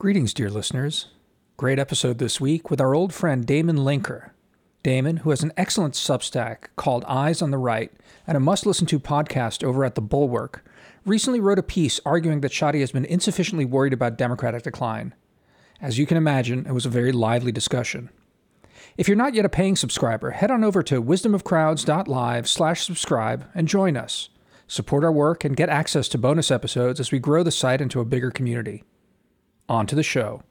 Greetings, dear listeners. Great episode this week with our old friend Damon Linker. Damon, who has an excellent Substack called Eyes on the Right and a must listen to podcast over at The Bulwark, recently wrote a piece arguing that Shadi has been insufficiently worried about Democratic decline. As you can imagine, it was a very lively discussion. If you're not yet a paying subscriber, head on over to wisdomofcrowds.live slash subscribe and join us. Support our work and get access to bonus episodes as we grow the site into a bigger community. On to the show.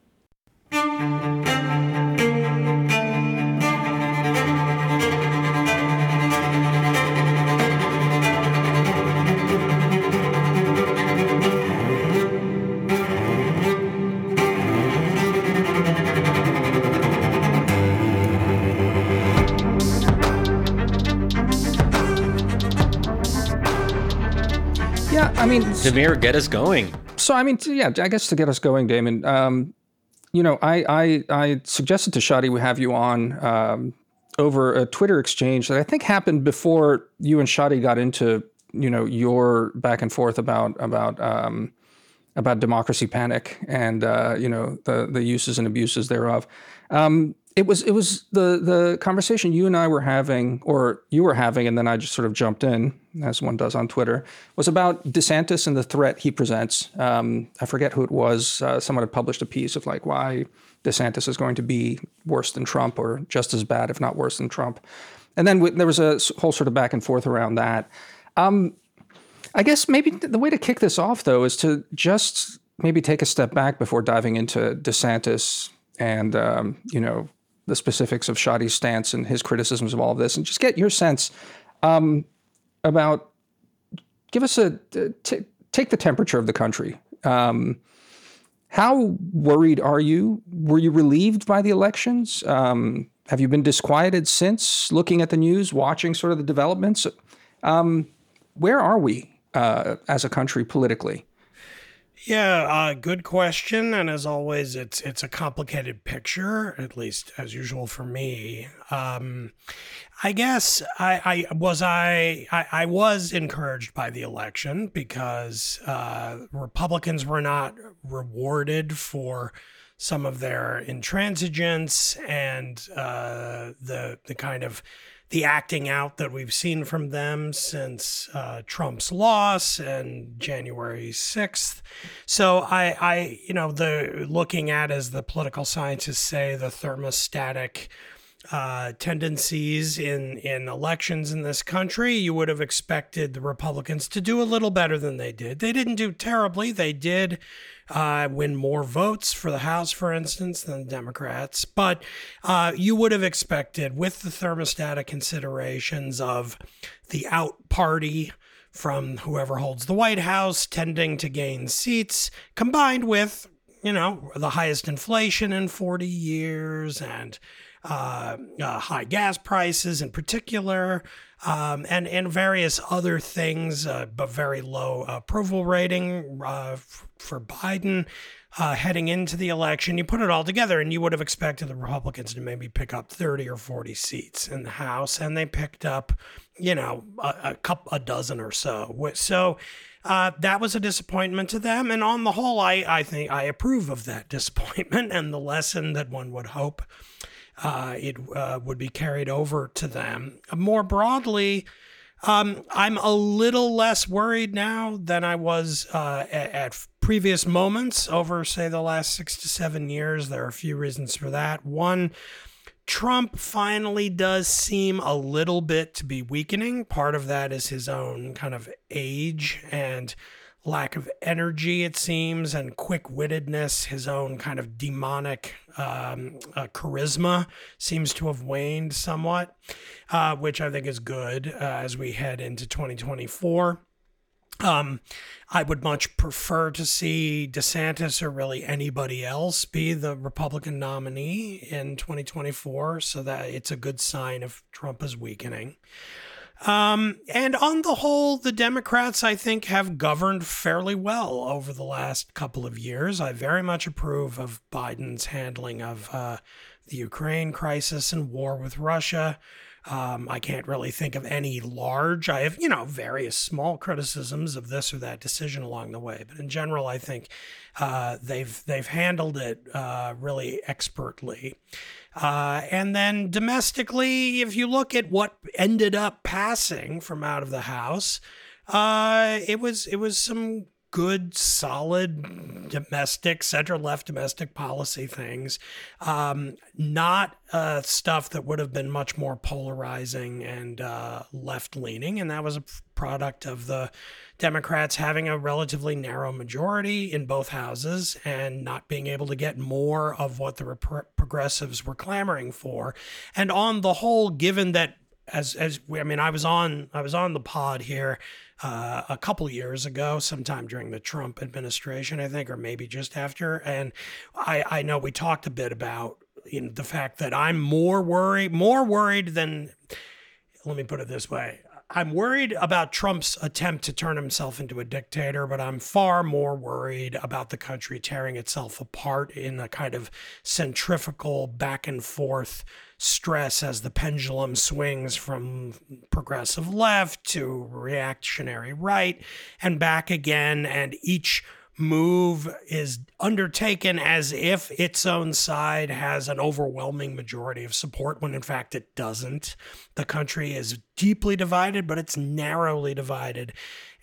Yeah, I mean, Damir, get us going. So I mean, yeah, I guess to get us going, Damon. Um, you know, I, I I suggested to Shadi we have you on um, over a Twitter exchange that I think happened before you and Shadi got into you know your back and forth about about um, about democracy panic and uh, you know the the uses and abuses thereof. Um, it was it was the the conversation you and I were having, or you were having, and then I just sort of jumped in, as one does on Twitter, was about DeSantis and the threat he presents. Um, I forget who it was. Uh, someone had published a piece of like why DeSantis is going to be worse than Trump, or just as bad, if not worse than Trump. And then w- there was a whole sort of back and forth around that. Um, I guess maybe the way to kick this off, though, is to just maybe take a step back before diving into DeSantis and um, you know the specifics of Shadi's stance and his criticisms of all of this, and just get your sense um, about. Give us a t- take the temperature of the country. Um, how worried are you? Were you relieved by the elections? Um, have you been disquieted since looking at the news, watching sort of the developments? Um, where are we uh, as a country politically? Yeah, uh, good question. And as always, it's it's a complicated picture, at least as usual for me. Um, I guess I, I was I, I I was encouraged by the election because uh, Republicans were not rewarded for some of their intransigence and uh, the the kind of the acting out that we've seen from them since uh, Trump's loss and January 6th. So I, I, you know, the looking at as the political scientists say, the thermostatic uh, tendencies in in elections in this country, you would have expected the Republicans to do a little better than they did. They didn't do terribly. They did uh, win more votes for the House, for instance, than the Democrats. But uh, you would have expected, with the thermostatic considerations of the out party from whoever holds the White House tending to gain seats, combined with, you know, the highest inflation in 40 years and uh, uh, high gas prices in particular, um, and and various other things, uh, but very low approval rating uh, f- for Biden uh, heading into the election. You put it all together, and you would have expected the Republicans to maybe pick up thirty or forty seats in the House, and they picked up, you know, a, a couple, a dozen or so. So. Uh, that was a disappointment to them, and on the whole, I, I think I approve of that disappointment and the lesson that one would hope uh, it uh, would be carried over to them. More broadly, um, I'm a little less worried now than I was uh, at, at, previous moments over, say, the last six to seven years. There are a few reasons for that. One, Trump finally does seem a little bit to be weakening. Part of that is his own kind of age and lack of energy, it seems, and quick wittedness, his own kind of demonic um, uh, charisma seems to have waned somewhat, uh, which I think is good uh, as we head into 2024. Um, I would much prefer to see DeSantis or really anybody else be the Republican nominee in 2024, so that it's a good sign if Trump is weakening. Um, and on the whole, the Democrats, I think, have governed fairly well over the last couple of years. I very much approve of Biden's handling of uh, the Ukraine crisis and war with Russia. Um, I can't really think of any large. I have, you know, various small criticisms of this or that decision along the way, but in general, I think uh, they've they've handled it uh, really expertly. Uh, and then domestically, if you look at what ended up passing from out of the House, uh, it was it was some good, solid domestic, center left domestic policy things, um, not uh, stuff that would have been much more polarizing and uh, left leaning. And that was a product of the Democrats having a relatively narrow majority in both houses and not being able to get more of what the progressives were clamoring for. And on the whole, given that as as I mean, I was on I was on the pod here uh, a couple years ago, sometime during the Trump administration, I think, or maybe just after. And I, I know we talked a bit about you know, the fact that I'm more worried, more worried than, let me put it this way. I'm worried about Trump's attempt to turn himself into a dictator, but I'm far more worried about the country tearing itself apart in a kind of centrifugal back and forth stress as the pendulum swings from progressive left to reactionary right and back again. And each move is undertaken as if its own side has an overwhelming majority of support when in fact it doesn't. The country is deeply divided, but it's narrowly divided.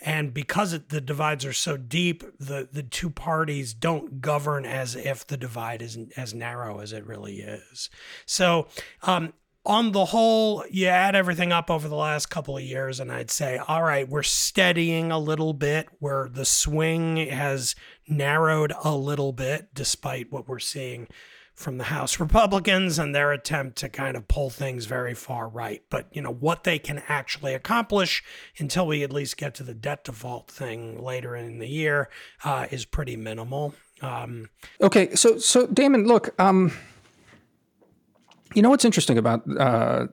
And because it, the divides are so deep, the, the two parties don't govern as if the divide is as narrow as it really is. So, um, on the whole, you add everything up over the last couple of years, and I'd say, all right, we're steadying a little bit, where the swing has narrowed a little bit, despite what we're seeing from the House Republicans and their attempt to kind of pull things very far right. But, you know, what they can actually accomplish until we at least get to the debt default thing later in the year uh, is pretty minimal. Um, okay. So, so Damon, look, um, you know what's interesting about uh,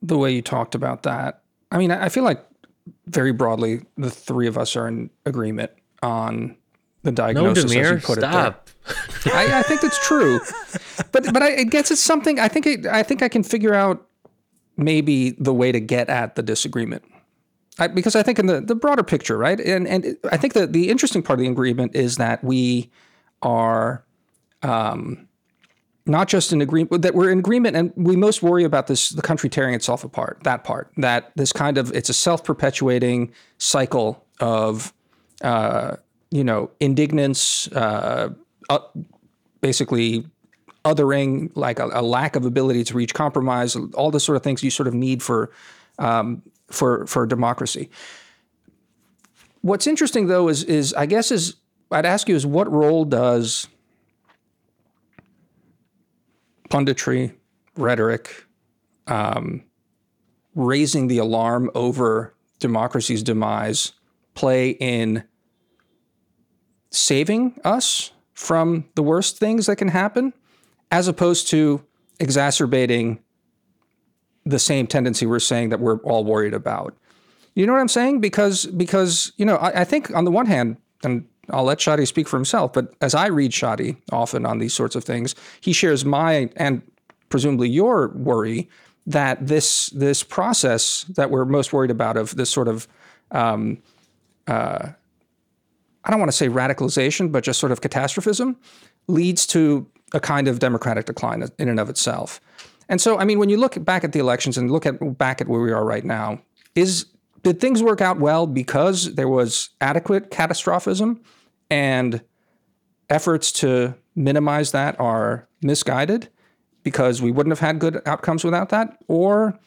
the way you talked about that? I mean, I feel like very broadly, the three of us are in agreement on the diagnosis no, Damir, as you put stop. it there. I, I, think that's true, but but I, it gets at something. I think it, I think I can figure out maybe the way to get at the disagreement. I, because I think in the, the broader picture, right, and and I think that the interesting part of the agreement is that we are um, not just in agreement that we're in agreement, and we most worry about this the country tearing itself apart. That part, that this kind of it's a self perpetuating cycle of uh, you know, indignance, uh, uh, basically othering, like a, a, lack of ability to reach compromise, all the sort of things you sort of need for um, for for democracy. What's interesting though is is I guess is I'd ask you is what role does punditry, rhetoric, um, raising the alarm over democracy's demise play in saving us from the worst things that can happen, as opposed to exacerbating the same tendency we're saying that we're all worried about. You know what I'm saying? Because because you know I, I think on the one hand, and I'll let Shadi speak for himself, but as I read Shadi often on these sorts of things, he shares my and presumably your worry that this this process that we're most worried about of this sort of um, uh, I don't want to say radicalization, but just sort of catastrophism leads to a kind of democratic decline in and of itself. And so, I mean, when you look back at the elections and look at back at where we are right now, is did things work out well because there was adequate catastrophism and efforts to minimize that are misguided because we wouldn't have had good outcomes without that? Or,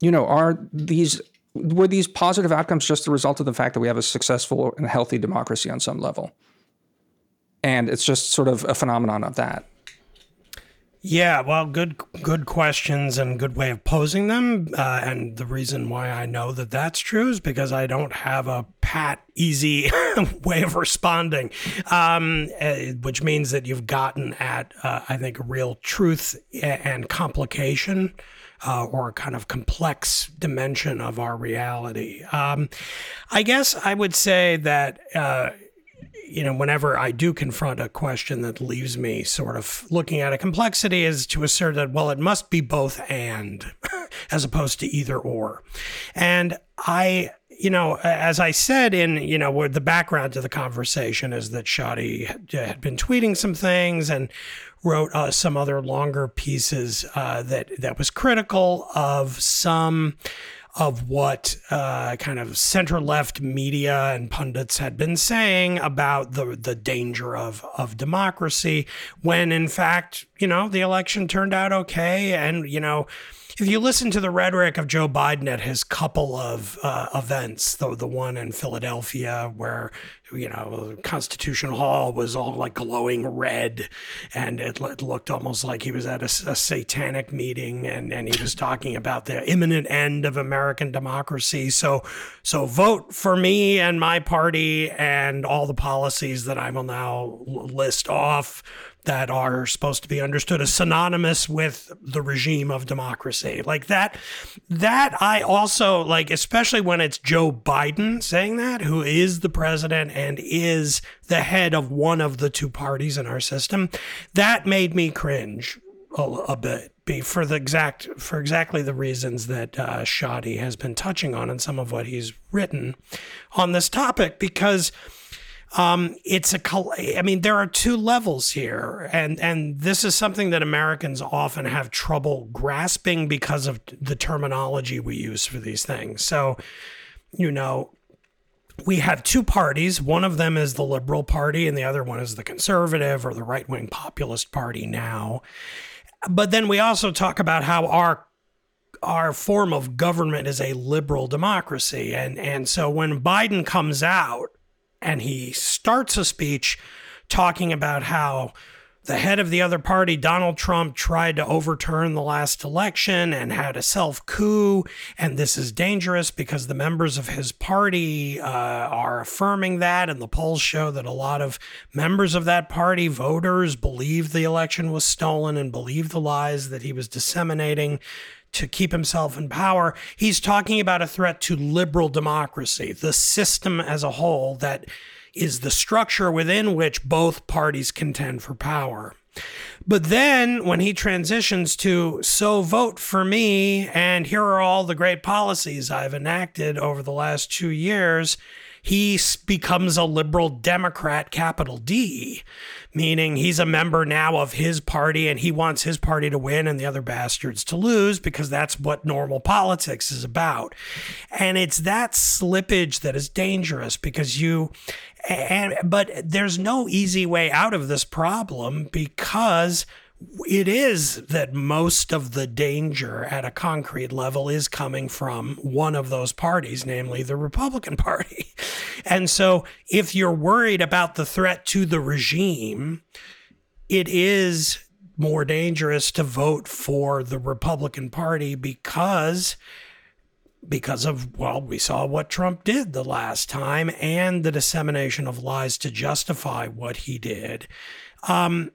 you know, are these were these positive outcomes just the result of the fact that we have a successful and healthy democracy on some level? And it's just sort of a phenomenon of that. Yeah, well, good good questions and good way of posing them. Uh, and the reason why I know that that's true is because I don't have a pat, easy way of responding, um, uh, which means that you've gotten at, uh, I think, a real truth and complication uh, or a kind of complex dimension of our reality. Um, I guess I would say that uh, you know, whenever I do confront a question that leaves me sort of looking at a complexity, is to assert that, well, it must be both and, as opposed to either or. And I, you know, as I said in, you know, the background to the conversation is that Shadi had been tweeting some things and wrote uh, some other longer pieces uh, that that was critical of some of what uh, kind of center left media and pundits had been saying about the the danger of of democracy when in fact you know the election turned out okay and you know if you listen to the rhetoric of Joe Biden at his couple of uh, events, the the one in Philadelphia where you know Constitution Hall was all like glowing red, and it, it looked almost like he was at a, a, satanic meeting, and and he was talking about the imminent end of American democracy. So so vote for me and my party and all the policies that I will now list off that are supposed to be understood as synonymous with the regime of democracy. Like that, that I also like, especially when it's Joe Biden saying that, who is the president and is the head of one of the two parties in our system. That made me cringe a, a bit. Be for the exact for exactly the reasons that uh, Shadi has been touching on in some of what he's written on this topic, because um, it's a, I mean, there are two levels here, and and this is something that Americans often have trouble grasping because of the terminology we use for these things. So, you know, we have two parties. One of them is the Liberal Party, and the other one is the Conservative or the right wing populist party now. But then we also talk about how our our form of government is a liberal democracy. And and so when Biden comes out and he starts a speech talking about how the head of the other party, Donald Trump, tried to overturn the last election and had a self coup. And this is dangerous because the members of his party uh, are affirming that. And the polls show that a lot of members of that party, voters, believe the election was stolen and believe the lies that he was disseminating to keep himself in power. He's talking about a threat to liberal democracy, the system as a whole that is the structure within which both parties contend for power. But then when he transitions to, so vote for me, and here are all the great policies I've enacted over the last two years, he becomes a liberal Democrat, capital D, meaning he's a member now of his party and he wants his party to win and the other bastards to lose because that's what normal politics is about. And it's that slippage that is dangerous because you and but there's no easy way out of this problem because it is that most of the danger at a concrete level is coming from one of those parties, namely the Republican Party. And so, if you're worried about the threat to the regime, it is more dangerous to vote for the Republican Party because because of well we saw what Trump did the last time and the dissemination of lies to justify what he did um,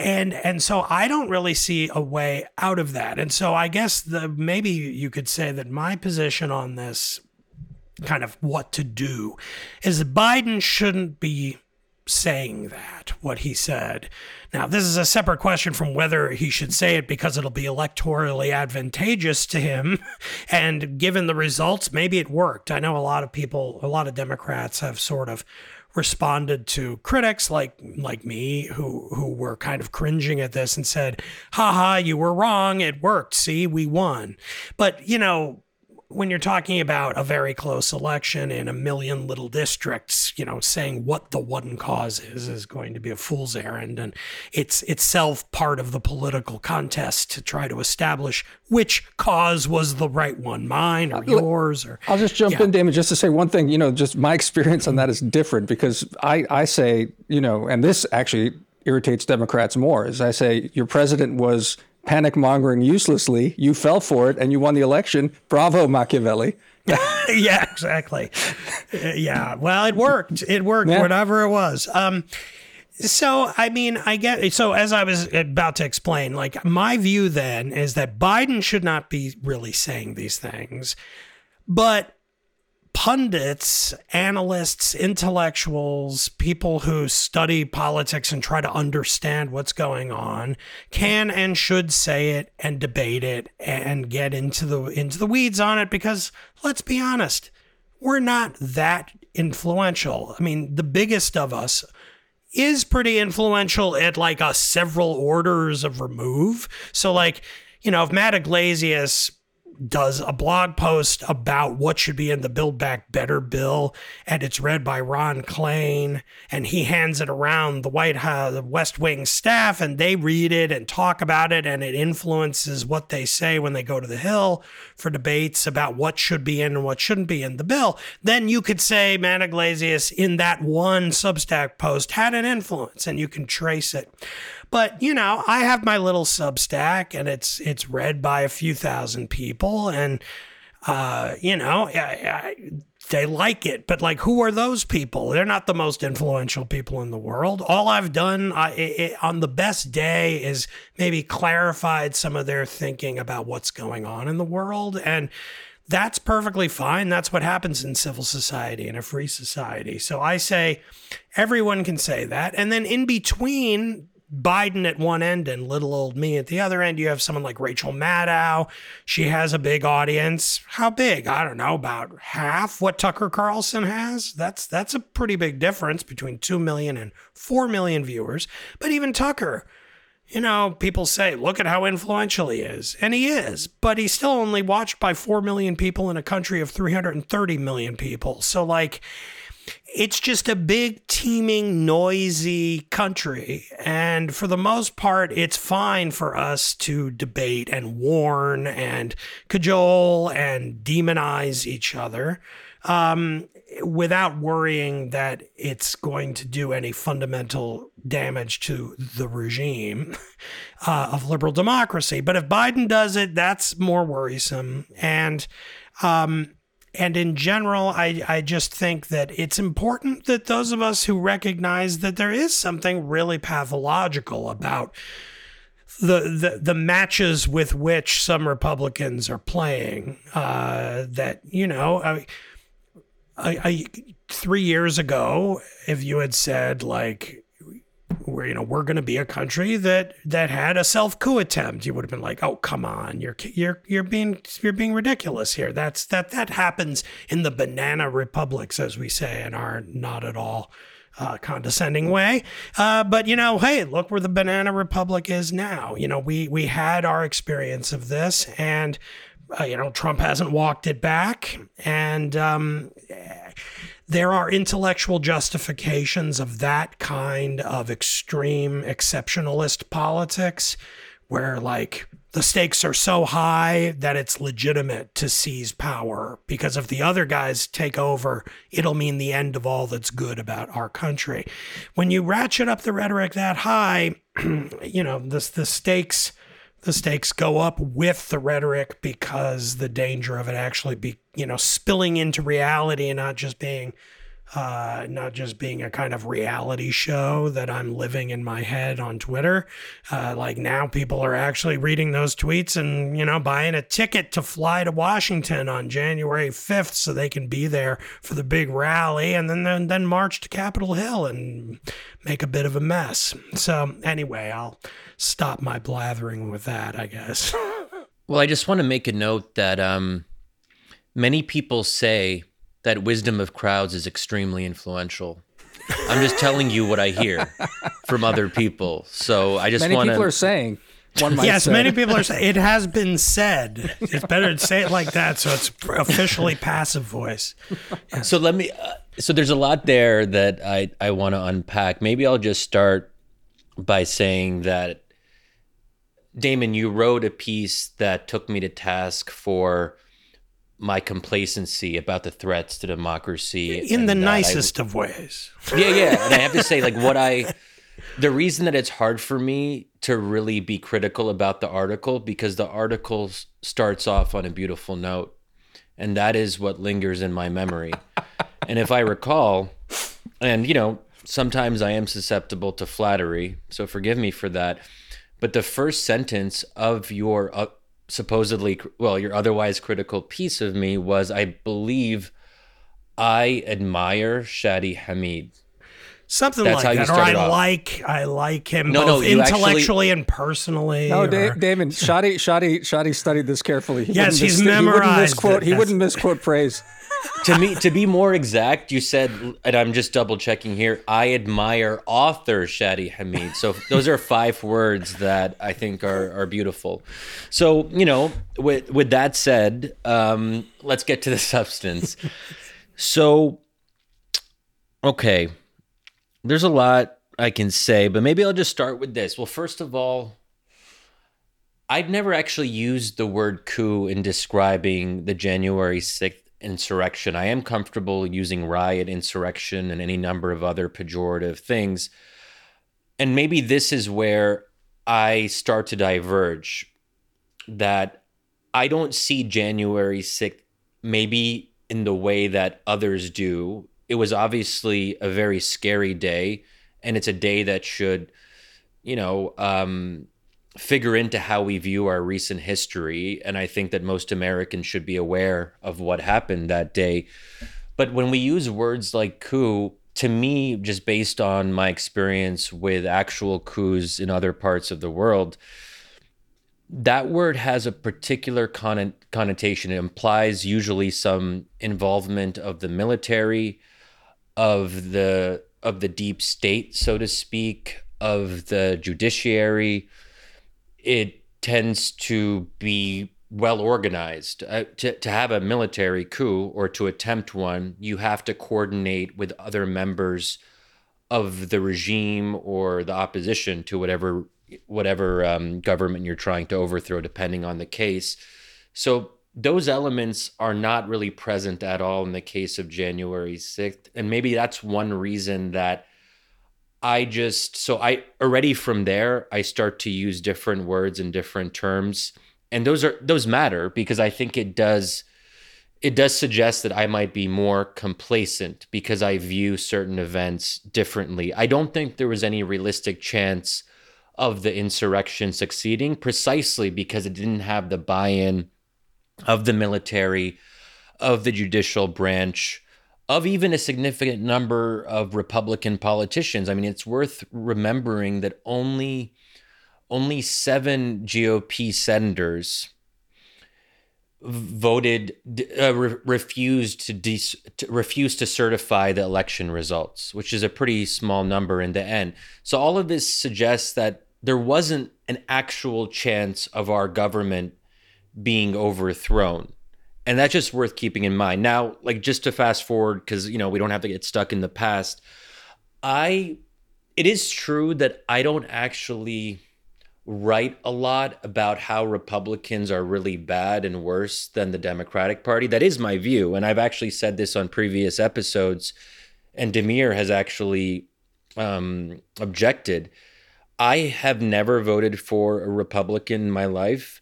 and and so I don't really see a way out of that. And so I guess the maybe you could say that my position on this kind of what to do is that Biden shouldn't be saying that what he said. Now, this is a separate question from whether he should say it because it'll be electorally advantageous to him. And given the results, maybe it worked. I know a lot of people, a lot of Democrats have sort of responded to critics like like me who who were kind of cringing at this and said, "Ha ha, you were wrong. It worked. See, we won." But you know, when you're talking about a very close election in a million little districts, you know, saying what the one cause is is going to be a fool's errand, and it's itself part of the political contest to try to establish which cause was the right one, mine or yours. Or I'll just jump yeah. in, Damon, just to say one thing. You know, just my experience on that is different because I I say, you know, and this actually irritates Democrats more. Is I say your president was panic mongering uselessly. You fell for it and you won the election. Bravo, Machiavelli. yeah, exactly. yeah. Well, it worked. It worked, yeah. whatever it was. Um, so, I mean, I get so as I was about to explain, like my view then is that Biden should not be really saying these things, but pundits, analysts, intellectuals, people who study politics and try to understand what's going on can and should say it and debate it and get into the into the weeds on it because let's be honest, we're not that influential. I mean, the biggest of us is pretty influential at like a several orders of remove. So like, you know, if Matt Yglesias does a blog post about what should be in the Build Back Better bill, and it's read by Ron Klain, and he hands it around the White House, the West Wing staff, and they read it and talk about it, and it influences what they say when they go to the Hill for debates about what should be in and what shouldn't be in the bill. Then you could say Matt in that one Substack post had an influence, and you can trace it. But you know, I have my little Substack, and it's it's read by a few thousand people, and uh, you know, I, I, they like it. But like, who are those people? They're not the most influential people in the world. All I've done I, it, on the best day is maybe clarified some of their thinking about what's going on in the world, and that's perfectly fine. That's what happens in civil society in a free society. So I say everyone can say that. And then in between Biden at one end and little old me at the other end. You have someone like Rachel Maddow. She has a big audience. How big? I don't know, about half what Tucker Carlson has. That's that's a pretty big difference between 2 million and 4 million viewers. But even Tucker, you know, people say, look at how influential he is. And he is, but he's still only watched by 4 million people in a country of 330 million people. So like it's just a big, teeming, noisy country. And for the most part, it's fine for us to debate and warn and cajole and demonize each other um, without worrying that it's going to do any fundamental damage to the regime uh, of liberal democracy. But if Biden does it, that's more worrisome. And, um, and in general, I, I just think that it's important that those of us who recognize that there is something really pathological about the, the, the matches with which some Republicans are playing, uh, that, you know, I, I, I, three years ago, if you had said, like, where you know we're going to be a country that that had a self coup attempt you would have been like oh come on you're you're you're being you're being ridiculous here that's that that happens in the banana republics as we say in our not at all uh, condescending way. Uh, but you know, hey, look where the banana republic is now. You know, we we had our experience of this, and uh, you know, Trump hasn't walked it back, and um, there are intellectual justifications of that kind of extreme exceptionalist politics where like the stakes are so high that it's legitimate to seize power because if the other guys take over it'll mean the end of all that's good about our country. When you ratchet up the rhetoric that high you know the, the stakes the stakes go up with the rhetoric because the danger of it actually be you know spilling into reality and not just being uh, not just being a kind of reality show that I'm living in my head on Twitter. Uh, like now, people are actually reading those tweets and you know buying a ticket to fly to Washington on January 5th so they can be there for the big rally and then then, then march to Capitol Hill and make a bit of a mess. So anyway, I'll stop my blathering with that, I guess. well, I just want to make a note that um, many people say that wisdom of crowds is extremely influential. I'm just telling you what I hear from other people. So I just many want to. people are saying. One might yes, say. many people are saying it has been said. It's better to say it like that, so it's officially passive voice. So let me. Uh, so there's a lot there that I I want to unpack. Maybe I'll just start by saying that Damon, you wrote a piece that took me to task for my complacency about the threats to democracy in the nicest I, of ways. Yeah, yeah. And I have to say, like, what I, the reason that it's hard for me to really be critical about the article because the article starts off on a beautiful note, and that is what lingers in my memory. and if I recall, and you know, sometimes I am susceptible to flattery, so forgive me for that but the first sentence of your uh, supposedly, well, your otherwise critical piece of me was, I believe I admire Shadi Hamid. Something That's how like you that. Or I off. like I like him No, no, both actually- intellectually and personally. No, or- Da- Damon, Shadi, Shadi, Shadi studied this carefully. He Yes, wouldn't he's mis- He wouldn't misquote. He wouldn't misquote praise. to me, to be more exact, you said, and I'm just double checking here. I admire author Shadi Hamid. So those are five words that I think are are beautiful. So you know, with with that said, um, let's get to the substance. so, okay, there's a lot I can say, but maybe I'll just start with this. Well, first of all. I've never actually used the word coup in describing the January 6th insurrection. I am comfortable using riot, insurrection, and any number of other pejorative things. And maybe this is where I start to diverge that I don't see January 6th maybe in the way that others do. It was obviously a very scary day, and it's a day that should, you know, um, figure into how we view our recent history. And I think that most Americans should be aware of what happened that day. But when we use words like coup, to me, just based on my experience with actual coups in other parts of the world, that word has a particular con- connotation. It implies usually some involvement of the military, of the of the deep state, so to speak, of the judiciary. It tends to be well organized. Uh, to, to have a military coup or to attempt one, you have to coordinate with other members of the regime or the opposition to whatever whatever um, government you're trying to overthrow, depending on the case. So those elements are not really present at all in the case of January 6th. And maybe that's one reason that I just, so I already from there, I start to use different words and different terms. And those are, those matter because I think it does, it does suggest that I might be more complacent because I view certain events differently. I don't think there was any realistic chance of the insurrection succeeding precisely because it didn't have the buy in of the military, of the judicial branch, of even a significant number of Republican politicians. I mean, it's worth remembering that only only seven GOP senators voted uh, re- refused to, de- to refuse to certify the election results, which is a pretty small number in the end. So all of this suggests that there wasn't an actual chance of our government being overthrown. And that's just worth keeping in mind. Now, like just to fast forward cuz you know, we don't have to get stuck in the past. I it is true that I don't actually write a lot about how Republicans are really bad and worse than the Democratic Party. That is my view. And I've actually said this on previous episodes. And Damir has actually um, objected. I have never voted for a Republican in my life.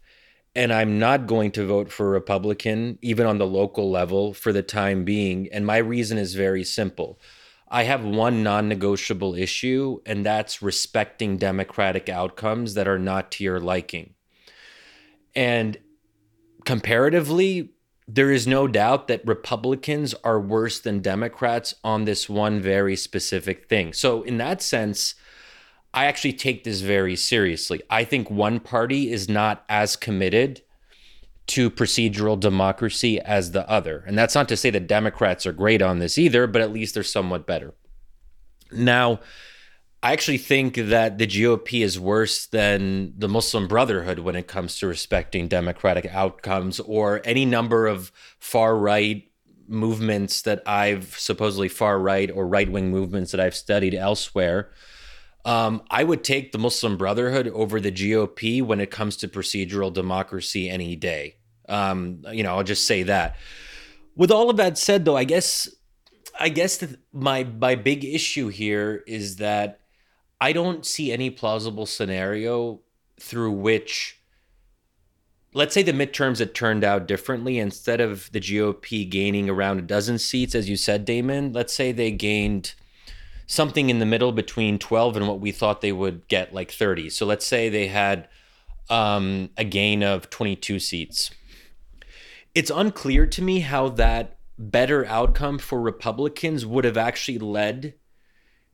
And I'm not going to vote for a Republican, even on the local level, for the time being. And my reason is very simple. I have one non negotiable issue, and that's respecting democratic outcomes that are not to your liking. And comparatively, there is no doubt that Republicans are worse than Democrats on this one very specific thing. So, in that sense, I actually take this very seriously. I think one party is not as committed to procedural democracy as the other. And that's not to say that Democrats are great on this either, but at least they're somewhat better. Now, I actually think that the GOP is worse than the Muslim Brotherhood when it comes to respecting democratic outcomes or any number of far right movements that I've supposedly far right or right wing movements that I've studied elsewhere. Um, I would take the Muslim Brotherhood over the GOP when it comes to procedural democracy any day. Um, you know, I'll just say that. With all of that said, though, I guess, I guess my my big issue here is that I don't see any plausible scenario through which, let's say, the midterms had turned out differently. Instead of the GOP gaining around a dozen seats, as you said, Damon, let's say they gained something in the middle between 12 and what we thought they would get, like 30. So let's say they had um, a gain of 22 seats. It's unclear to me how that better outcome for Republicans would have actually led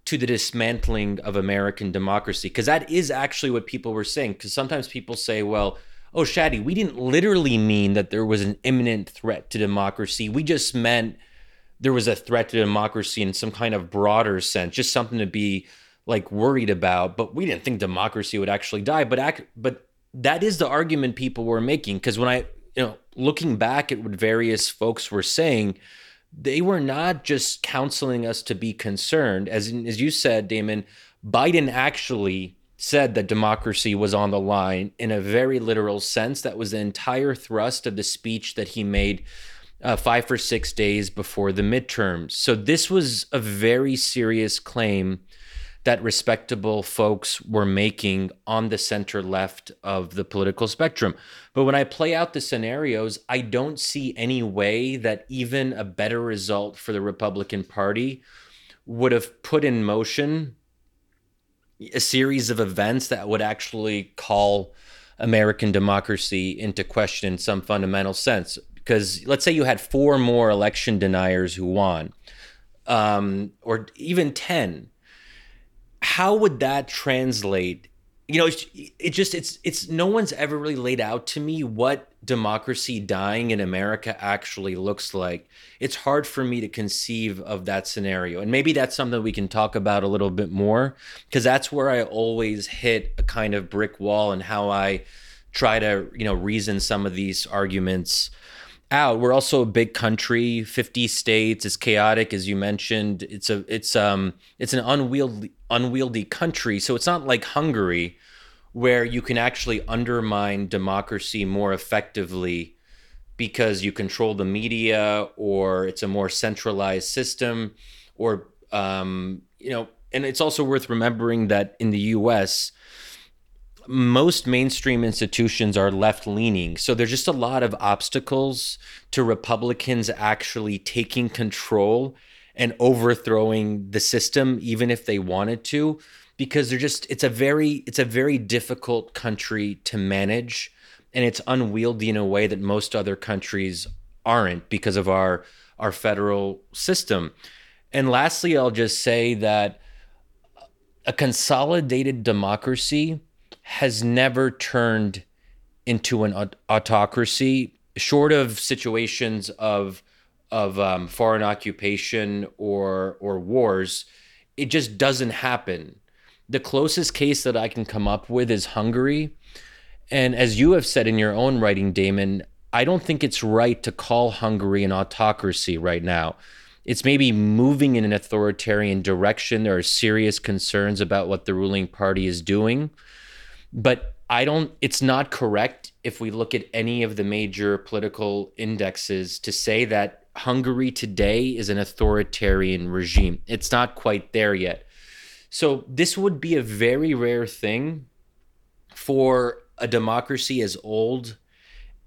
to the dismantling of American democracy. Because that is actually what people were saying. Because sometimes people say, well, oh, Shadi, we didn't literally mean that there was an imminent threat to democracy. We just meant there was a threat to democracy in some kind of broader sense, just something to be like worried about. But we didn't think democracy would actually die. But act, but that is the argument people were making. Because when I, you know, looking back at what various folks were saying, they were not just counseling us to be concerned. As as you said, Damon, Biden actually said that democracy was on the line in a very literal sense. That was the entire thrust of the speech that he made uh, five or six days before the midterms. So this was a very serious claim that respectable folks were making on the center left of the political spectrum. But when I play out the scenarios, I don't see any way that even a better result for the Republican Party would have put in motion a series of events that would actually call American democracy into question in some fundamental sense. Because let's say you had four more election deniers who won, um, or even 10 how would that translate? You know it's, it just it's it's no one's ever really laid out to me what democracy dying in america actually looks like. It's hard for me to conceive of that scenario and maybe that's something we can talk about a little bit more because that's where i always hit a kind of brick wall and how i try to you know reason some of these arguments out. We're also a big country, 50 states. It's chaotic, as you mentioned. It's a it's um it's an unwieldy unwieldy country. So it's not like Hungary, where you can actually undermine democracy more effectively because you control the media or it's a more centralized system or um, you know and it's also worth remembering that in the US most mainstream institutions are left leaning. So there's just a lot of obstacles to Republicans actually taking control and overthrowing the system, even if they wanted to, because they're just it's a very it's a very difficult country to manage and it's unwieldy in a way that most other countries aren't because of our our federal system. And lastly, I'll just say that a consolidated democracy has never turned into an autocracy, short of situations of of um, foreign occupation or or wars. It just doesn't happen. The closest case that I can come up with is Hungary, and as you have said in your own writing, Damon, I don't think it's right to call Hungary an autocracy right now. It's maybe moving in an authoritarian direction. There are serious concerns about what the ruling party is doing. But I don't, it's not correct if we look at any of the major political indexes to say that Hungary today is an authoritarian regime. It's not quite there yet. So this would be a very rare thing for a democracy as old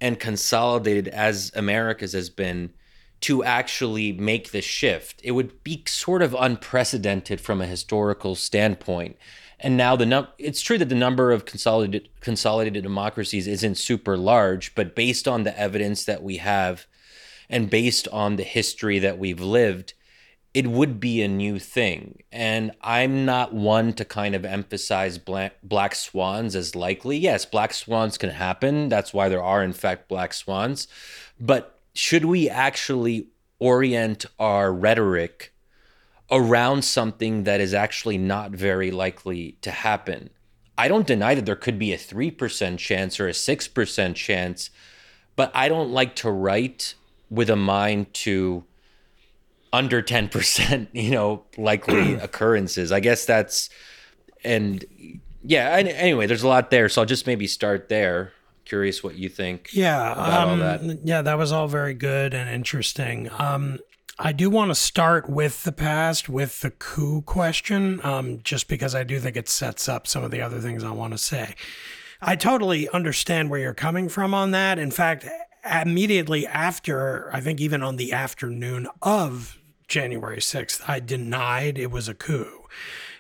and consolidated as America's has been to actually make the shift. It would be sort of unprecedented from a historical standpoint. And now the num- it's true that the number of consolidated consolidated democracies isn't super large, but based on the evidence that we have and based on the history that we've lived, it would be a new thing. And I'm not one to kind of emphasize black, black swans as likely. Yes, black swans can happen. That's why there are, in fact, black swans. But should we actually orient our rhetoric around something that is actually not very likely to happen. I don't deny that there could be a 3% chance or a 6% chance, but I don't like to write with a mind to under 10%, you know, likely occurrences. I guess that's, and yeah, anyway, there's a lot there. So I'll just maybe start there. Curious what you think. Yeah. Um, that. Yeah, that was all very good and interesting. Um, I do want to start with the past, with the coup question, um, just because I do think it sets up some of the other things I want to say. I totally understand where you're coming from on that. In fact, immediately after, I think even on the afternoon of January 6th, I denied it was a coup.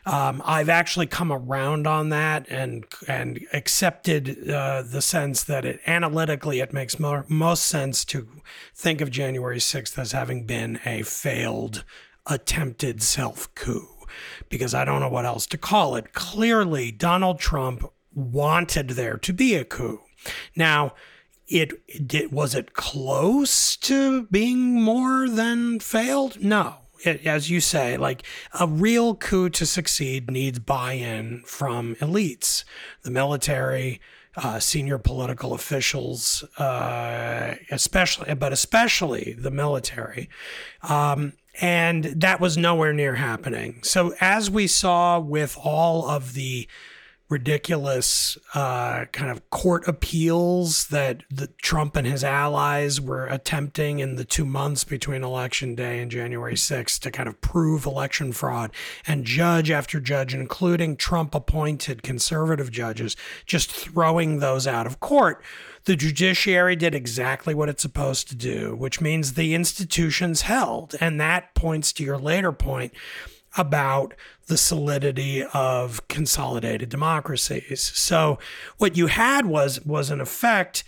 Um, I've actually come around on that and and accepted uh, the sense that it analytically it makes more, most sense to think of January 6th as having been a failed attempted self coup because I don't know what else to call it. Clearly, Donald Trump wanted there to be a coup. Now, it was it close to being more than failed? No. As you say, like a real coup to succeed needs buy-in from elites, the military, uh, senior political officials, uh, especially, but especially the military. Um, and that was nowhere near happening. So, as we saw with all of the ridiculous uh, kind of court appeals that the Trump and his allies were attempting in the two months between election day and January 6th to kind of prove election fraud. And judge after judge, including Trump appointed conservative judges, just throwing those out of court. The judiciary did exactly what it's supposed to do, which means the institutions held. And that points to your later point about the solidity of consolidated democracies. So what you had was was in effect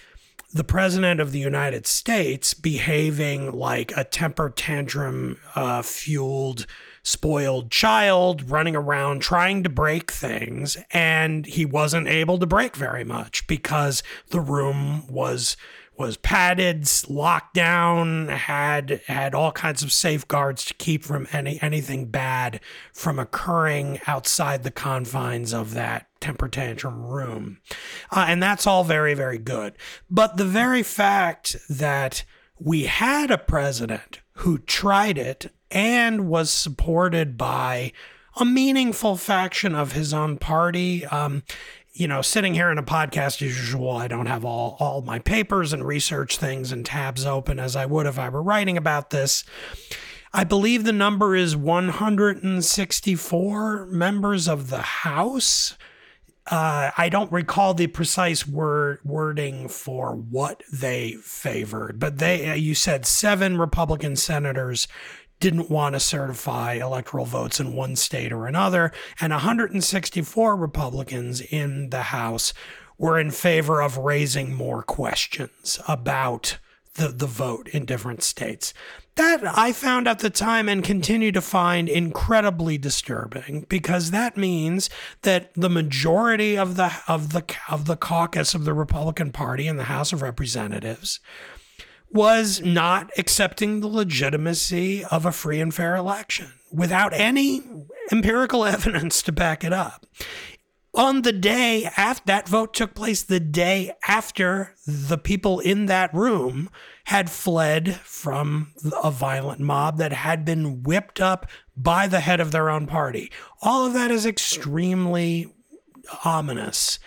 the president of the United States behaving like a temper tantrum uh, fueled spoiled child running around trying to break things and he wasn't able to break very much because the room was was padded, locked down, had had all kinds of safeguards to keep from any anything bad from occurring outside the confines of that temper tantrum room. Uh, and that's all very, very good. But the very fact that we had a president who tried it and was supported by a meaningful faction of his own party. Um, you know, sitting here in a podcast as usual, I don't have all, all my papers and research things and tabs open as I would if I were writing about this. I believe the number is 164 members of the House. Uh, I don't recall the precise word wording for what they favored, but they you said seven Republican senators didn't want to certify electoral votes in one state or another, and 164 Republicans in the House were in favor of raising more questions about the, the vote in different states. That I found at the time and continue to find incredibly disturbing because that means that the majority of the of the of the caucus of the Republican Party in the House of Representatives was not accepting the legitimacy of a free and fair election without any empirical evidence to back it up. On the day after that vote took place, the day after the people in that room had fled from a violent mob that had been whipped up by the head of their own party. All of that is extremely ominous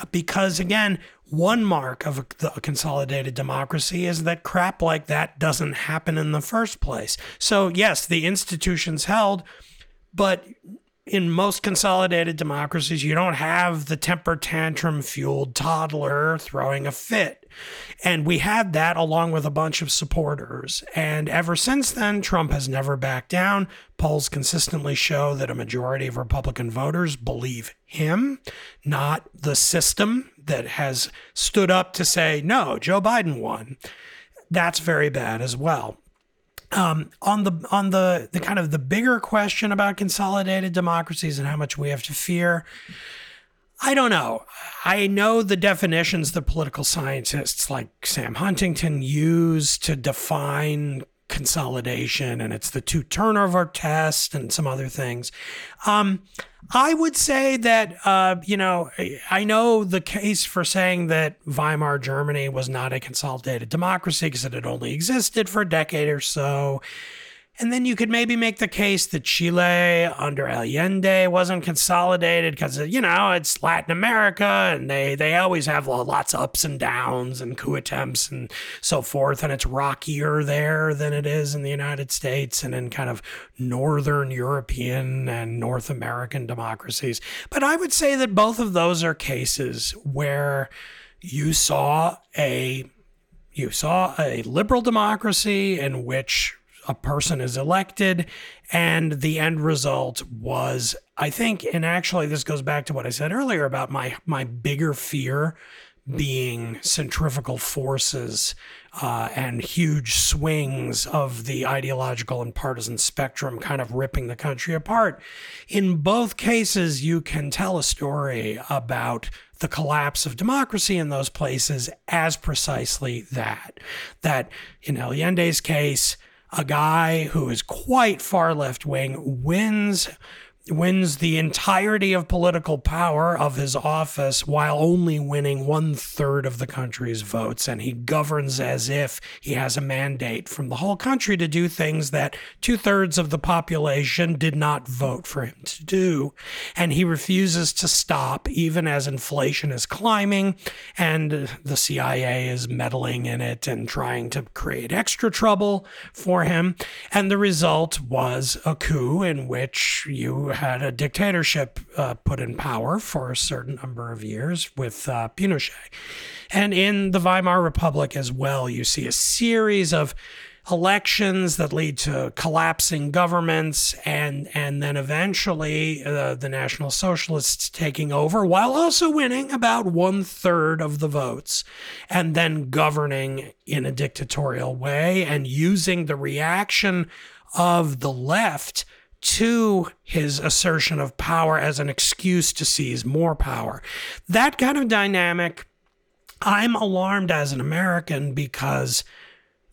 uh, because, again, one mark of a, consolidated democracy is that crap like that doesn't happen in the first place. So, yes, the institutions held, but in most consolidated democracies, you don't have the temper tantrum fueled toddler throwing a fit. And we had that along with a bunch of supporters. And ever since then, Trump has never backed down. Polls consistently show that a majority of Republican voters believe him, not the system that has stood up to say, no, Joe Biden won. That's very bad as well. Um, on the on the the kind of the bigger question about consolidated democracies and how much we have to fear, I don't know. I know the definitions that political scientists like Sam Huntington use to define consolidation, and it's the two turnover test and some other things. Um, I would say that, uh, you know, I know the case for saying that Weimar Germany was not a consolidated democracy because it had only existed for a decade or so. And then you could maybe make the case that Chile under Allende wasn't consolidated because, uh, you know, it's Latin America and they, they always have lots of ups and downs and coup attempts and so forth. And it's rockier there than it is in the United States and in kind of Northern European and North American democracies. But I would say that both of those are cases where you saw a you saw a liberal democracy in which a person is elected, and the end result was, I think, and actually this goes back to what I said earlier about my my bigger fear being centrifugal forces uh, and huge swings of the ideological and partisan spectrum kind of ripping the country apart. In both cases, you can tell a story about the collapse of democracy in those places as precisely that. That in Allende's case, a guy who is quite far left wing wins wins the entirety of political power of his office while only winning one third of the country's votes. And he governs as if he has a mandate from the whole country to do things that two thirds of the population did not vote for him to do. And he refuses to stop, even as inflation is climbing and the CIA is meddling in it and trying to create extra trouble for him. And the result was a coup in which you had a dictatorship uh, put in power for a certain number of years with uh, Pinochet. And in the Weimar Republic as well, you see a series of elections that lead to collapsing governments and and then eventually uh, the National Socialists taking over while also winning about one third of the votes and then governing in a dictatorial way and using the reaction of the left to his assertion of power as an excuse to seize more power. That kind of dynamic, I'm alarmed as an American because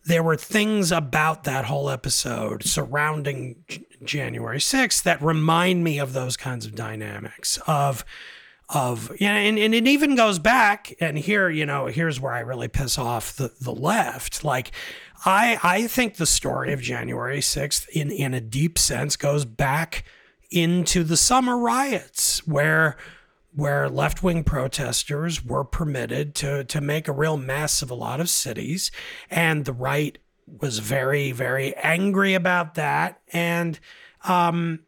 there were things about that whole episode surrounding J- January 6th that remind me of those kinds of dynamics of of yeah, and, and it even goes back and here you know here's where i really piss off the the left like I I think the story of January 6th in in a deep sense goes back into the summer riots where where left-wing protesters were permitted to to make a real mess of a lot of cities. And the right was very very angry about that. And um,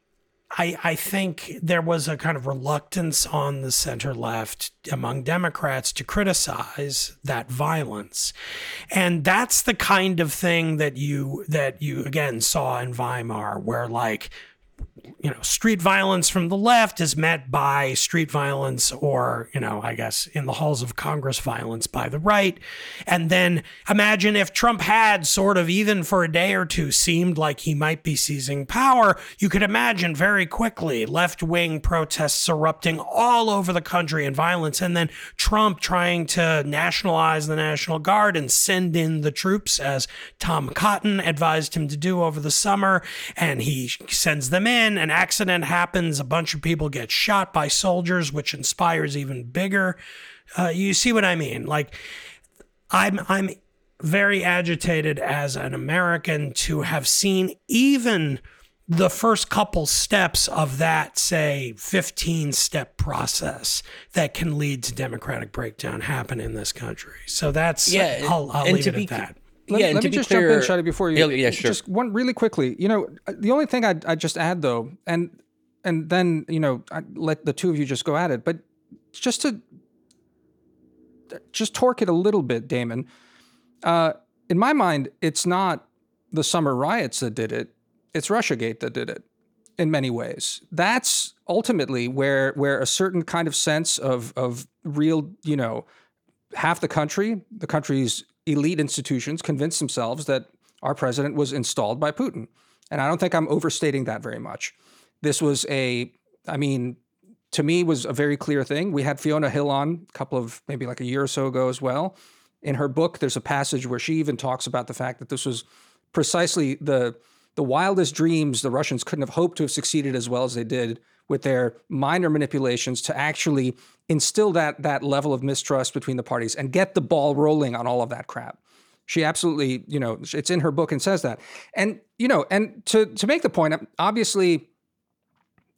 I, I think there was a kind of reluctance on the center left among Democrats to criticize that violence. And that's the kind of thing that you that you again saw in Weimar, where like you know, street violence from the left is met by street violence or, you know, I guess in the halls of Congress violence by the right. And then imagine if Trump had sort of, even for a day or two, seemed like he might be seizing power. You could imagine very quickly left wing protests erupting all over the country and violence. And then Trump trying to nationalize the National Guard and send in the troops, as Tom Cotton advised him to do over the summer. And he sends them in an accident happens, a bunch of people get shot by soldiers, which inspires even bigger. Uh, you see what I mean? Like, I'm I'm very agitated as an American to have seen even the first couple steps of that, say, 15 step process that can lead to democratic breakdown happen in this country. So that's, yeah, I'll, I'll leave it be, at that. Let, yeah, let me just clear, jump in, Shadi, before you. Yeah, yeah, sure. Just one really quickly. You know, the only thing I'd, I'd just add though, and and then you know, I let the two of you just go at it, but just to just torque it a little bit, Damon. Uh, in my mind, it's not the summer riots that did it; it's RussiaGate that did it. In many ways, that's ultimately where where a certain kind of sense of of real, you know, half the country, the country's elite institutions convinced themselves that our president was installed by Putin. And I don't think I'm overstating that very much. This was a, I mean, to me was a very clear thing. We had Fiona Hill on a couple of maybe like a year or so ago as well. In her book, there's a passage where she even talks about the fact that this was precisely the the wildest dreams the Russians couldn't have hoped to have succeeded as well as they did with their minor manipulations to actually instill that that level of mistrust between the parties and get the ball rolling on all of that crap. She absolutely, you know, it's in her book and says that. And you know, and to to make the point, obviously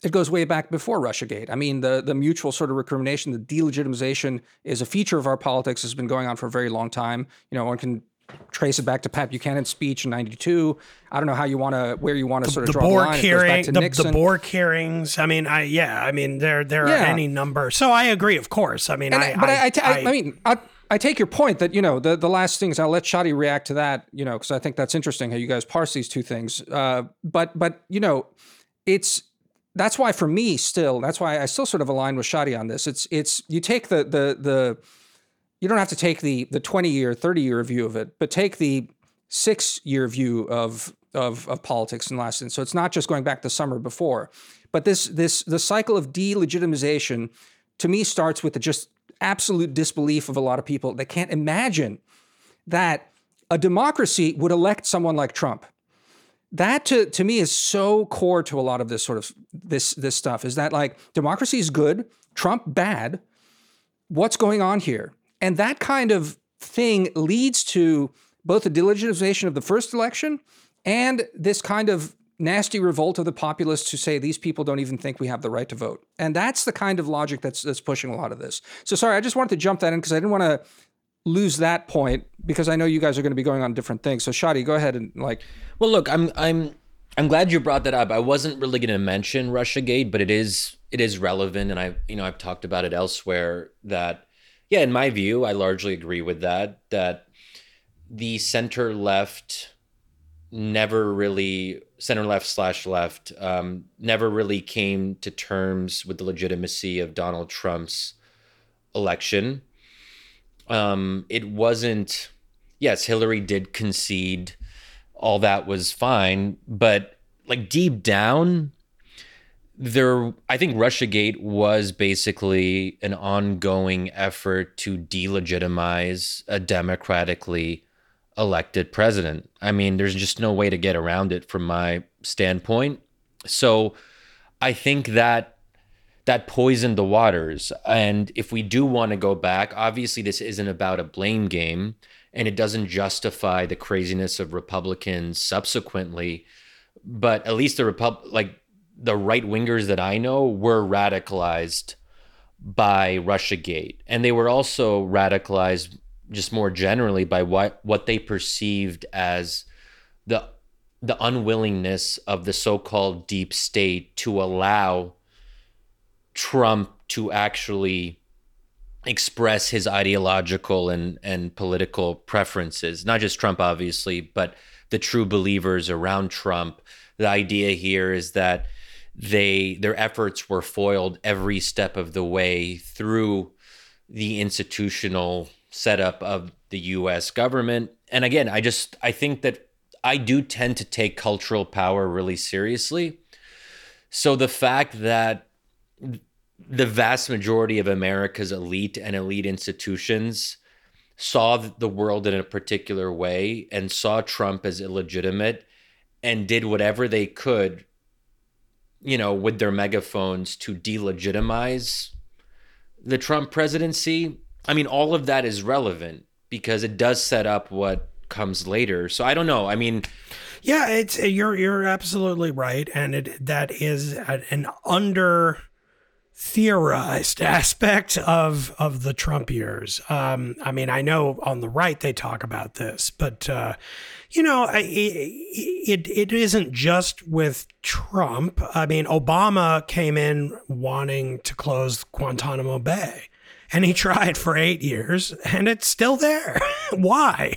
it goes way back before Russiagate. I mean, the the mutual sort of recrimination, the delegitimization is a feature of our politics has been going on for a very long time. You know, one can trace it back to Pat Buchanan's speech in '92. I don't know how you want to, where you want to sort of the draw the line. Hearing, the, the Bork hearings. I mean, I yeah. I mean, there there yeah. are any number. So I agree, of course. I mean, and, I, but I, I, I, I, mean, I take your point that you know the the last things. I'll let Shadi react to that. You know, because I think that's interesting how you guys parse these two things. Uh, but but you know, it's that's why for me still that's why I still sort of align with Shadi on this. It's it's you take the the the you don't have to take the the 20 year 30 year view of it but take the six year view of of, of politics in last instance. So it's not just going back the summer before. But this this the cycle of delegitimization to me starts with the just absolute disbelief of a lot of people that can't imagine that a democracy would elect someone like Trump. That to, to me is so core to a lot of this sort of this this stuff is that like democracy is good trump bad. What's going on here and that kind of thing leads to both the delegitimization of the first election and this kind of nasty revolt of the populists who say these people don't even think we have the right to vote. And that's the kind of logic that's that's pushing a lot of this. So sorry, I just wanted to jump that in because I didn't want to lose that point because I know you guys are going to be going on different things. So Shadi, go ahead and like Well, look, I'm I'm I'm glad you brought that up. I wasn't really going to mention Russiagate, but it is it is relevant and I you know, I've talked about it elsewhere that yeah, in my view, I largely agree with that. That the center left never really center left slash left um, never really came to terms with the legitimacy of Donald Trump's election. Um, it wasn't. Yes, Hillary did concede. All that was fine, but like deep down, there i think russiagate was basically an ongoing effort to delegitimize a democratically elected president. I mean there's just no way to get around it from my standpoint. So i think that that poisoned the waters. And if we do want to go back obviously this isn't about a blame game and it doesn't justify the craziness of republicans subsequently but at least the repub like the right wingers that I know were radicalized by Russiagate. And they were also radicalized just more generally by what, what they perceived as the the unwillingness of the so-called deep state to allow Trump to actually express his ideological and, and political preferences. Not just Trump, obviously, but the true believers around Trump. The idea here is that they their efforts were foiled every step of the way through the institutional setup of the US government. And again, I just I think that I do tend to take cultural power really seriously. So the fact that the vast majority of America's elite and elite institutions saw the world in a particular way and saw Trump as illegitimate and did whatever they could you know, with their megaphones to delegitimize the Trump presidency. I mean, all of that is relevant because it does set up what comes later. So I don't know. I mean, yeah, it's you're you're absolutely right, and it that is an under theorized aspect of of the Trump years. Um, I mean, I know on the right they talk about this, but uh, you know, it, it it isn't just with Trump. I mean, Obama came in wanting to close Guantanamo Bay. And he tried for eight years and it's still there. Why?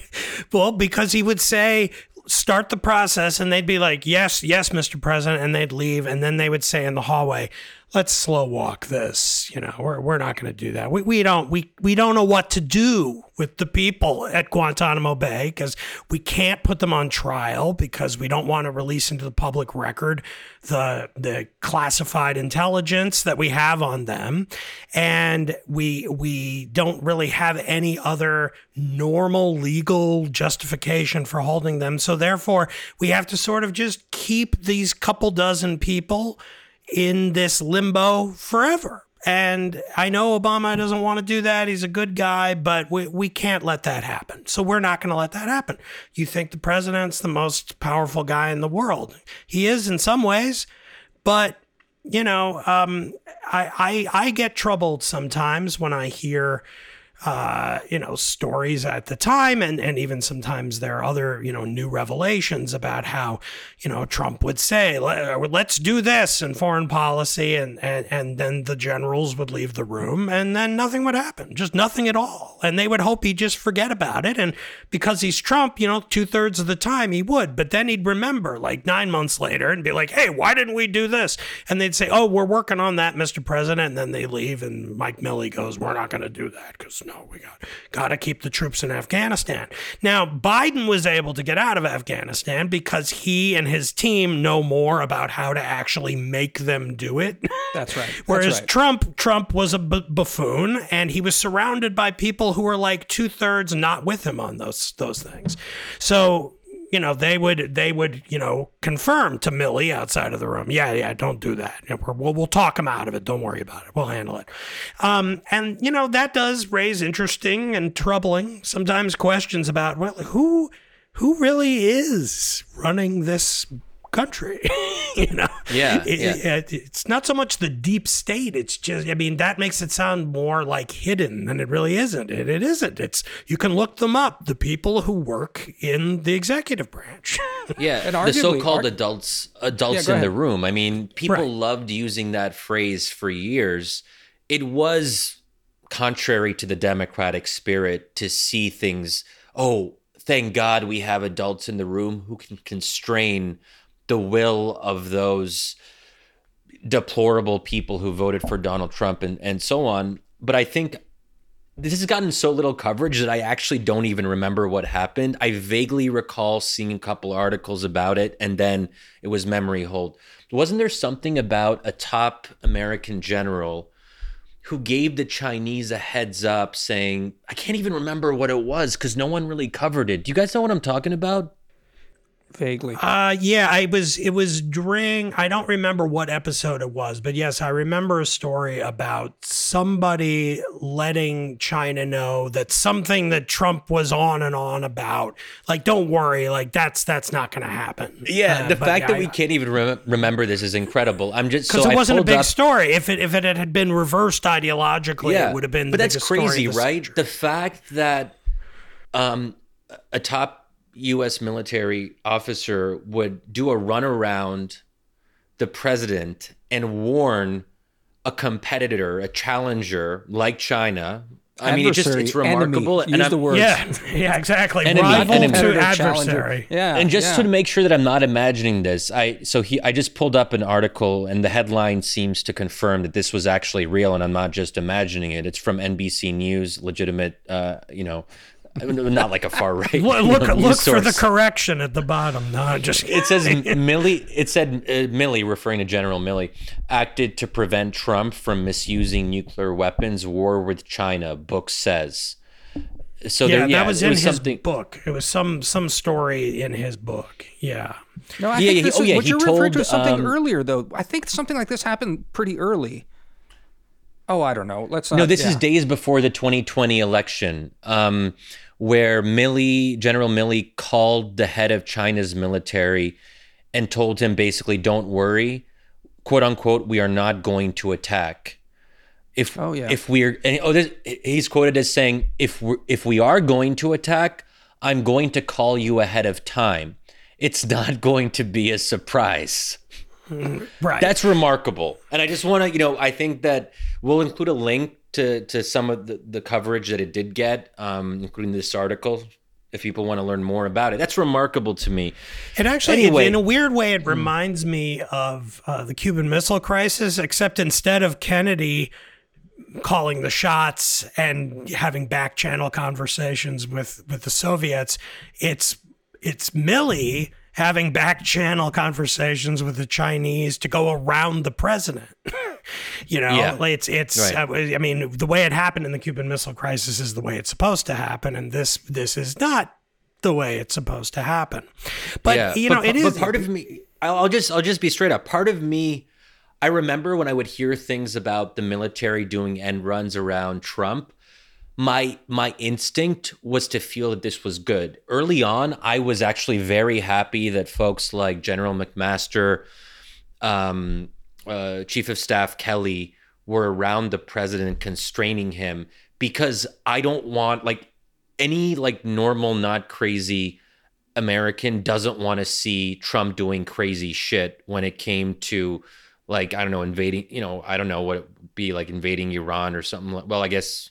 Well, because he would say, start the process and they'd be like, yes, yes, Mr. President. And they'd leave. And then they would say in the hallway, let's slow walk this. You know, we're, we're not going to do that. We, we don't we we don't know what to do with the people at Guantanamo Bay because we can't put them on trial because we don't want to release into the public record the the classified intelligence that we have on them, and we we don't really have any other normal legal justification for holding them. So therefore, we have to sort of just keep these couple dozen people in this limbo forever. And I know Obama doesn't want to do that. He's a good guy, but we, we can't let that happen. So we're not going to let that happen. You think the president's the most powerful guy in the world? He is in some ways, but you know, um, I, I I get troubled sometimes when I hear uh, you know, stories at the time, and and even sometimes there are other you know new revelations about how you know Trump would say, "Let's do this" in foreign policy, and and and then the generals would leave the room, and then nothing would happen, just nothing at all, and they would hope he'd just forget about it, and because he's Trump, you know, two thirds of the time he would, but then he'd remember like nine months later and be like, "Hey, why didn't we do this?" And they'd say, "Oh, we're working on that, Mr. President," and then they leave, and Mike Milley goes, "We're not going to do that because." No, we got got to keep the troops in Afghanistan. Now, Biden was able to get out of Afghanistan because he and his team know more about how to actually make them do it. That's right. That's Whereas right. Trump, Trump was a b- buffoon, and he was surrounded by people who were like two thirds not with him on those those things. So you know, they would they would you know confirm to Milley outside of the room, yeah, yeah, don't do that. We'll we'll talk him out of it. Don't worry about it. We'll handle it. Um, and you know that does raise interesting and troubling sometimes questions about well, who who really is running this country. you know, Yeah, It- yeah. it- it's not so much the deep state. It's just, I mean, that makes it sound more like hidden than it really isn't. It, it isn't. It's you can look them up. The people who work in the executive branch. Yeah, And the so-called ar- adults adults go in the room. I mean, people Right. loved using that phrase for years. It was contrary to the democratic spirit to see things, oh, thank God we have adults in the room who can constrain the will of those deplorable people who voted for Donald Trump and, and so on. But I think this has gotten so little coverage that I actually don't even remember what happened. I vaguely recall seeing a couple articles about it, and then it was memory hold. Wasn't there something about a top American general who gave the Chinese a heads up saying, I can't even remember what it was because no one really covered it. Do you guys know what I'm talking about? Vaguely. Uh yeah, I was it was during I don't remember what episode it was, but yes, I remember a story about somebody letting China know that something that Trump was on and on about. Like don't worry, like that's that's not going to happen. Yeah, Uh, the but fact that I- we can't even rem- remember this is incredible. I'm just because so it I wasn't a big up- story. If it if it had been reversed ideologically, it would have been. But the that's biggest story crazy, the right? century. The fact that um, a top U.S. military officer would do a run around the president and warn a competitor, a challenger like China. I mean, it just it's Adversary, enemy. remarkable. Use and I'm- the word. Yeah, yeah, exactly. Enemy, Rival enemy. to adversary. Yeah. and just yeah. to make sure that I'm not imagining this, I so he I just pulled up an article and the headline seems to confirm that this was actually real and I'm not just imagining it. It's from NBC News, legitimate, uh, you know, not like a far right. Look, you look, look for the correction at the bottom. No, just It says Milley. It said uh, Milley, referring to General Milley, acted to prevent Trump from misusing nuclear weapons. War with China. Book says. So yeah, there, yeah, that was it in was his something. book. It was some some story in his book. Yeah. No, I Yeah, think yeah, this oh, is, yeah, what you're referring to is something um, earlier, though. I think something like this happened pretty early. Oh, I don't know. Let's not. No, this yeah. is days before the 2020 election, um, where Milley, General Milley, called the head of China's military and told him basically, "Don't worry, quote unquote, we are not going to attack." If Oh, yeah. if we're and, oh, this, he's quoted as saying, "If we if we are going to attack, I'm going to call you ahead of time. It's not going to be a surprise." Right. That's remarkable. And I just want to, you know, I think that we'll include a link to to some of the, the coverage that it did get, um, including this article, if people want to learn more about it. That's remarkable to me. It actually, Anyway. in a weird way, it reminds me of uh, the Cuban Missile Crisis, except instead of Kennedy calling the shots and having back channel conversations with with the Soviets, it's it's Milley having back channel conversations with the Chinese to go around the president. you know, Yeah. it's it's. Right. Uh, I mean, the way it happened in the Cuban Missile Crisis is the way it's supposed to happen, and this this is not the way it's supposed to happen. But you know, but, it is. But part of me, I'll, I'll just I'll just be straight up. Part of me, I remember when I would hear things about the military doing end runs around Trump. My my instinct was to feel that this was good. Early on, I was actually very happy that folks like General McMaster, um, uh, Chief of Staff Kelly were around the president, constraining him because I don't want like any like normal, not crazy American doesn't want to see Trump doing crazy shit when it came to like I don't know invading. You know, I don't know what it would be like invading Iran or something. Well, I guess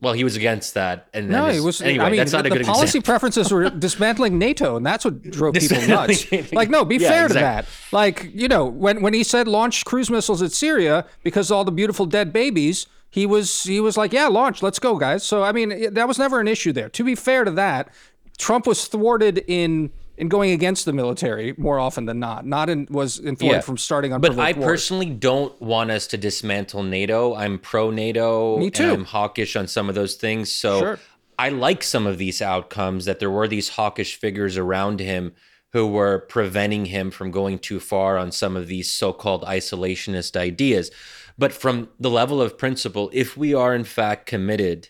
well, he was against that, and No, his, it was. Anyway, I mean, that's not the, a good the policy example. preferences were dismantling NATO, and that's what drove people nuts. Like, no, be Yeah, fair to that. Like, you know, when when he said launch cruise missiles at Syria because all the beautiful dead babies, he was he was like, yeah, launch, let's go, guys. So I mean, that was never an issue there. To be fair to that, Trump was thwarted in in going against the military more often than not. Not in was in thwarted Yeah. from starting on. But I wars. personally don't want us to dismantle NATO. I'm pro NATO. Me too. And I'm hawkish on some of those things. So Sure. I like some of these outcomes that there were these hawkish figures around him who were preventing him from going too far on some of these so-called isolationist ideas. But from the level of principle, if we are in fact committed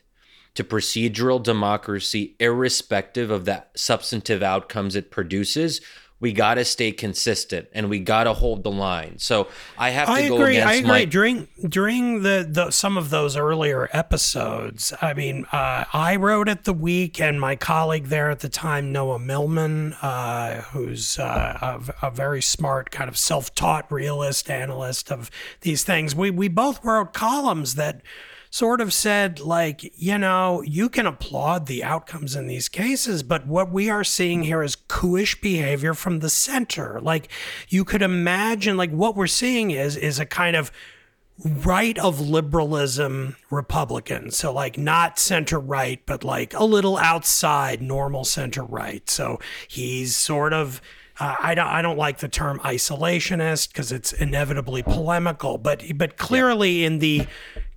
to procedural democracy, irrespective of the substantive outcomes it produces, we got to stay consistent and we got to hold the line. So I have to I go agree. against I agree. my. During during the, the some of those earlier episodes, I mean, uh, I wrote at the week, and my colleague there at the time, Noah Millman, uh, who's uh, a, a very smart, kind of self-taught realist analyst of these things, we we both wrote columns that sort of said like you know you can applaud the outcomes in these cases but what we are seeing here is couish behavior from the center like you could imagine like what we're seeing is is a kind of right of liberalism Republican. So, like, not center right, but like a little outside normal center right. So, he's sort of. Uh, I don't. I don't like the term isolationist because it's inevitably polemical. But but clearly in the,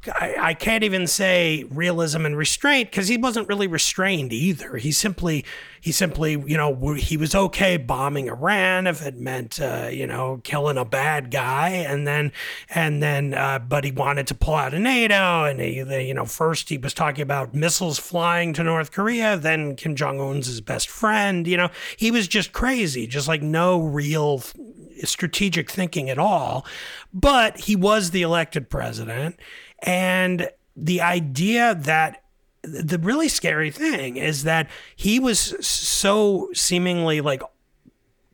I, I can't even say realism and restraint because he wasn't really restrained either. He simply he simply you know he was okay bombing Iran if it meant uh, you know killing a bad guy and then and then uh, but he wanted to pull out of NATO and he, you know first he was talking about missiles flying to North Korea then Kim Jong Un's his best friend you know he was just crazy just like no real strategic thinking at all but he was the elected president and the idea that the really scary thing is that he was so seemingly like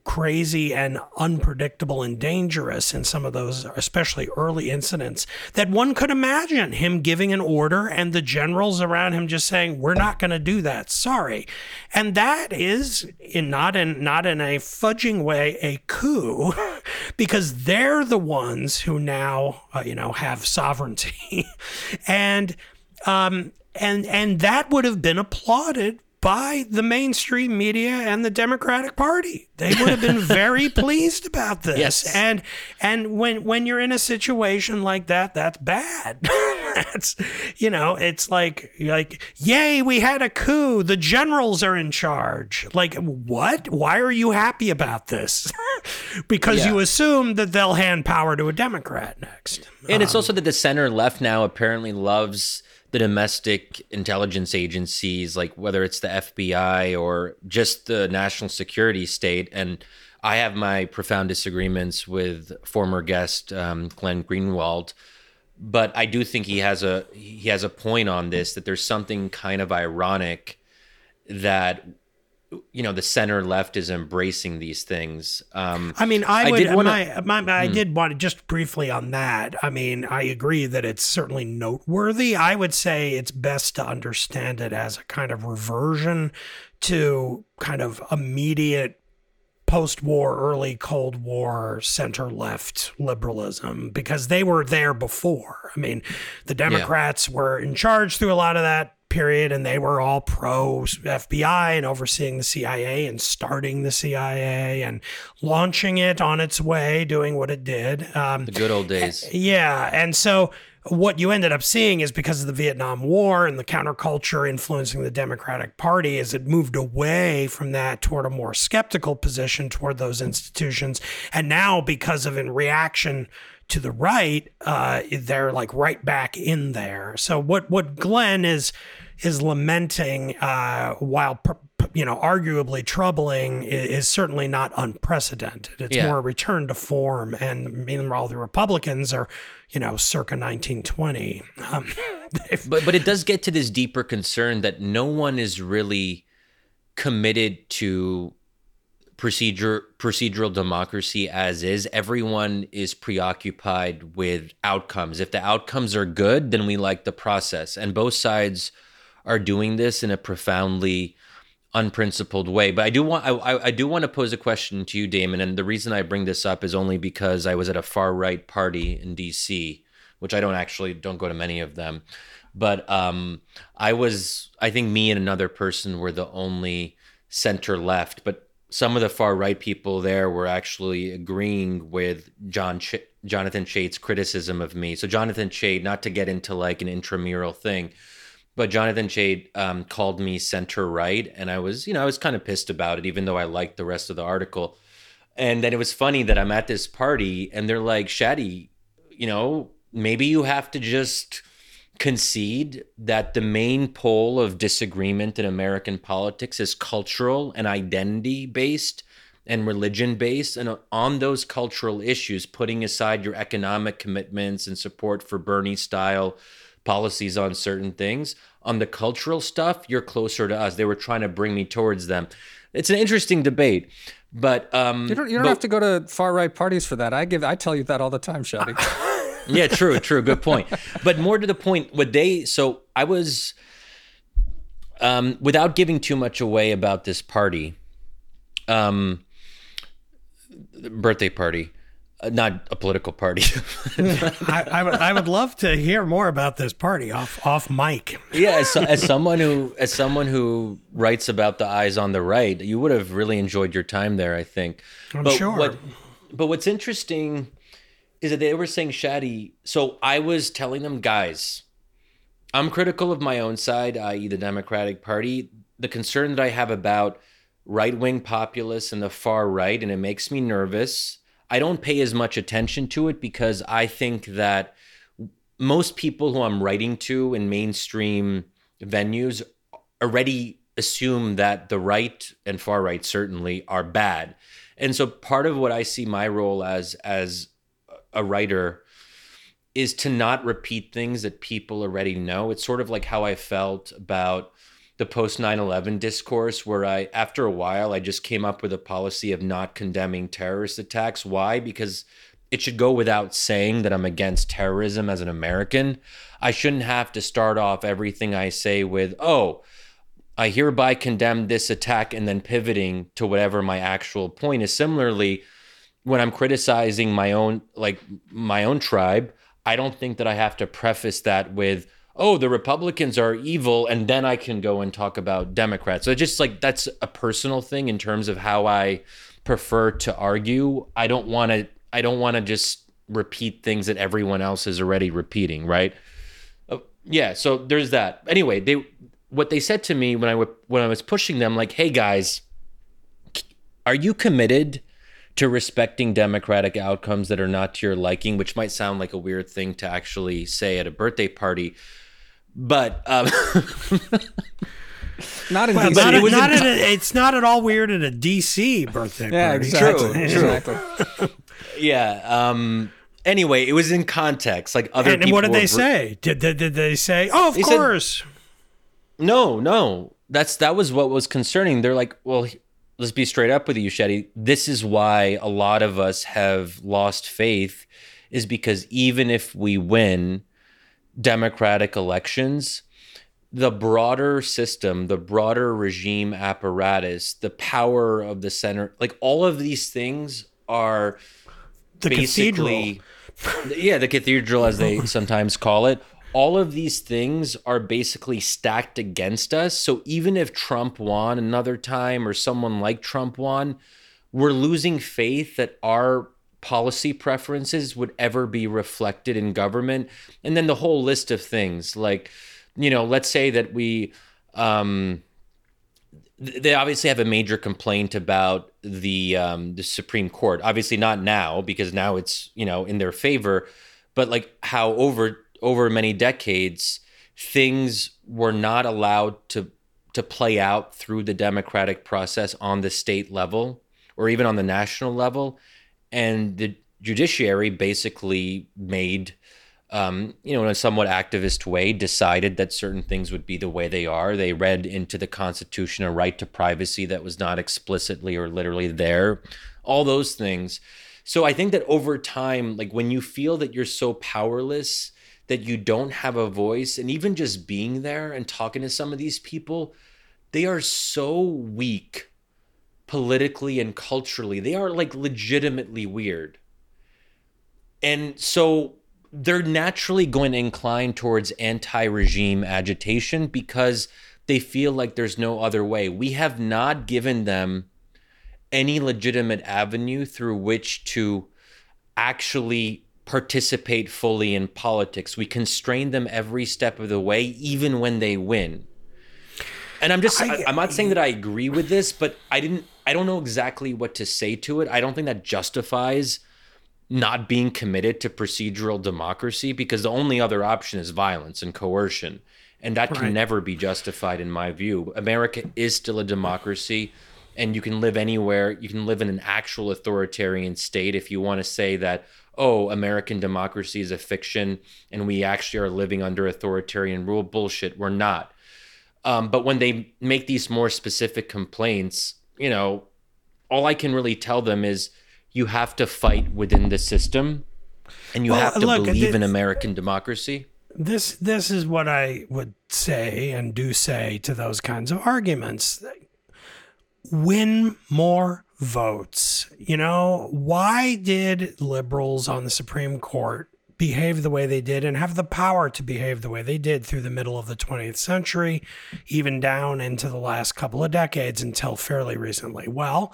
crazy and unpredictable and dangerous in some of those especially early incidents that one could imagine him giving an order and the generals around him just saying we're not going to do that. Sorry. And that is in not in not in a fudging way a coup because they're the ones who now uh, you know have sovereignty. And um and and that would have been applauded by the mainstream media and the Democratic Party. They would have been very pleased about this. Yes. And and when when you're in a situation like that, that's bad. that's you know, it's like like yay, we had a coup. The generals are in charge. Like what? Why are you happy about this? because you assume that they'll hand power to a Democrat next. And it's um, also that the center left now apparently loves the domestic intelligence agencies, like whether it's the FBI or just the national security state. And I have my profound disagreements with former guest um, Glenn Greenwald, but I do think he has a he has a point on this that there's something kind of ironic that you know the center left is embracing these things. Um, I mean, I, I would. did wanna- my, my, I did want to just briefly on that. I mean, I agree that it's certainly noteworthy. I would say it's best to understand it as a kind of reversion to kind of immediate post-war, early Cold War center-left liberalism because they were there before. I mean, the Democrats were in charge through a lot of that period and they were all pro FBI and overseeing the CIA and starting the CIA and launching it on its way, doing what it did. Um, the good old days. yeah. And so what you ended up seeing is because of the Vietnam War and the counterculture influencing the Democratic Party, as it moved away from that toward a more skeptical position toward those institutions. And now, because of in reaction to the right, uh, they're like right back in there. So what what Glenn is is lamenting uh, while you know, arguably troubling is, is certainly not unprecedented. It's Yeah. more a return to form. And meanwhile, the Republicans are, you know, circa 1920. Um, But but it does get to this deeper concern that no one is really committed to procedure procedural democracy as is. Everyone is preoccupied with outcomes. If the outcomes are good, then we like the process. And both sides are doing this in a profoundly unprincipled way. But I do want I, I do want to pose a question to you, Damon. And the reason I bring this up is only because I was at a far right party in DC, which I don't actually don't go to many of them. But um, I was I think me and another person were the only center left. But some of the far right people there were actually agreeing with John Ch- Jonathan Chait's criticism of me. So Jonathan Chait, not to get into like an intramural thing, but Jonathan Chait um, called me center right, and I was, you know, I was kind of pissed about it, even though I liked the rest of the article. And then it was funny that I'm at this party, and they're like, "Shadi, you know, maybe you have to just concede that the main pole of disagreement in American politics is cultural and identity based." And religion based, and on those cultural issues, putting aside your economic commitments and support for Bernie style policies on certain things. On the cultural stuff, you're closer to us. They were trying to bring me towards them. It's an interesting debate, but um, You don't, you don't but- have to go to far right parties for that. I give I tell you that all the time, Shadi. yeah, true, true, good point. But more to the point, what they so I was, um, without giving too much away about this party, um, birthday party, Uh, not a political party. I, I, would, I would love to hear more about this party off off mic. yeah, as, as someone who as someone who writes about the eyes on the right, you would have really enjoyed your time there. I think. I'm but sure. What, but what's interesting is that they were saying Shadi. So I was telling them, guys, I'm critical of my own side, i.e., the Democratic Party. The concern that I have about right wing populists and the far right, and it makes me nervous. I don't pay as much attention to it because I think that most people who I'm writing to in mainstream venues already assume that the right and far right certainly are bad. And so part of what I see my role as as a writer is to not repeat things that people already know. It's sort of like how I felt about the post 9/11 discourse where I after a while I just came up with a policy of not condemning terrorist attacks. Why? Because it should go without saying that I'm against terrorism as an American. I shouldn't have to start off everything I say with, "Oh, I hereby condemn this attack and then pivoting to whatever my actual point is. Similarly, when I'm criticizing my own like my own tribe, I don't think that I have to preface that with, "Oh, the Republicans are evil," and then I can go and talk about Democrats. So just like that's a personal thing in terms of how I prefer to argue. I don't want to I don't want to just repeat things that everyone else is already repeating, right? Uh, yeah, so there's that. Anyway, they what they said to me when I when I was pushing them like, "Hey guys, are you committed to respecting democratic outcomes that are not to your liking?" Which might sound like a weird thing to actually say at a birthday party, but um, Not in Well, DC. not, it not in- at a, it's not at all weird at a DC birthday yeah, party. exactly. True, exactly. yeah. Um, anyway, it was in context. Like other And, and what did they br- say? Did, did, did they say, oh, of They said- course? No, no. That's that was what was concerning. They're like, well, let's be straight up with you, Shadi. This is why a lot of us have lost faith, is because even if we win democratic elections, the broader system, the broader regime apparatus, the power of the center, like all of these things are the cathedral. basically yeah the cathedral as they sometimes call it all of these things are basically stacked against us so even if trump won another time or someone like trump won we're losing faith that our policy preferences would ever be reflected in government and then the whole list of things like you know let's say that we um they obviously have a major complaint about the um, the Supreme Court. Obviously, not now because now it's you know in their favor, but like how over over many decades things were not allowed to to play out through the democratic process on the state level or even on the national level. And the judiciary basically made, um, you know, in a somewhat activist way, decided that certain things would be the way they are. They read into the Constitution a right to privacy that was not explicitly or literally there, all those things. So I think that over time, like when you feel that you're so powerless that you don't have a voice, and even just being there and talking to some of these people, they are so weak politically and culturally. They are like legitimately weird. And so they're naturally going to incline towards anti regime agitation because they feel like there's no other way. We have not given them any legitimate avenue through which to actually participate fully in politics. We constrain them every step of the way, even when they win. And I'm just, I, am not saying that I agree with this, but I didn't, I don't know exactly what to say to it. I don't think that justifies not being committed to procedural democracy because the only other option is violence and coercion. And that can never be justified, in my view. America is still a democracy and you can live anywhere. You can live in an actual authoritarian state if you want to say that, oh, American democracy is a fiction and we actually are living under authoritarian rule. Bullshit, we're not. Um, but when they make these more specific complaints, you know, all I can really tell them is you have to fight within the system and you well, have to look, believe this, in American democracy. This this is what I would say and do say to those kinds of arguments win more votes. You know, why did liberals on the Supreme Court behave the way they did and have the power to behave the way they did through the middle of the 20th century, even down into the last couple of decades until fairly recently? Well,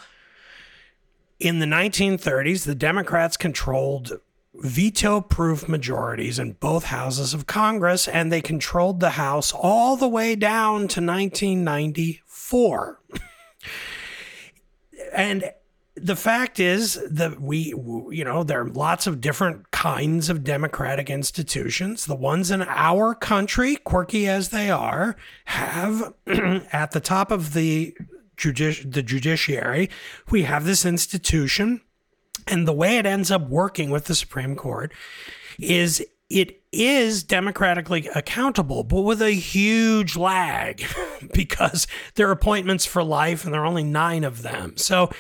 in the 1930s, the Democrats controlled veto proof majorities in both houses of Congress, and they controlled the House all the way down to 1994. and the fact is that we, you know, there are lots of different kinds of democratic institutions. The ones in our country, quirky as they are, have at the top of the judici- the judiciary, we have this institution, and the way it ends up working with the Supreme Court is it is democratically accountable, but with a huge lag because they're appointments for life and there are only nine of them. So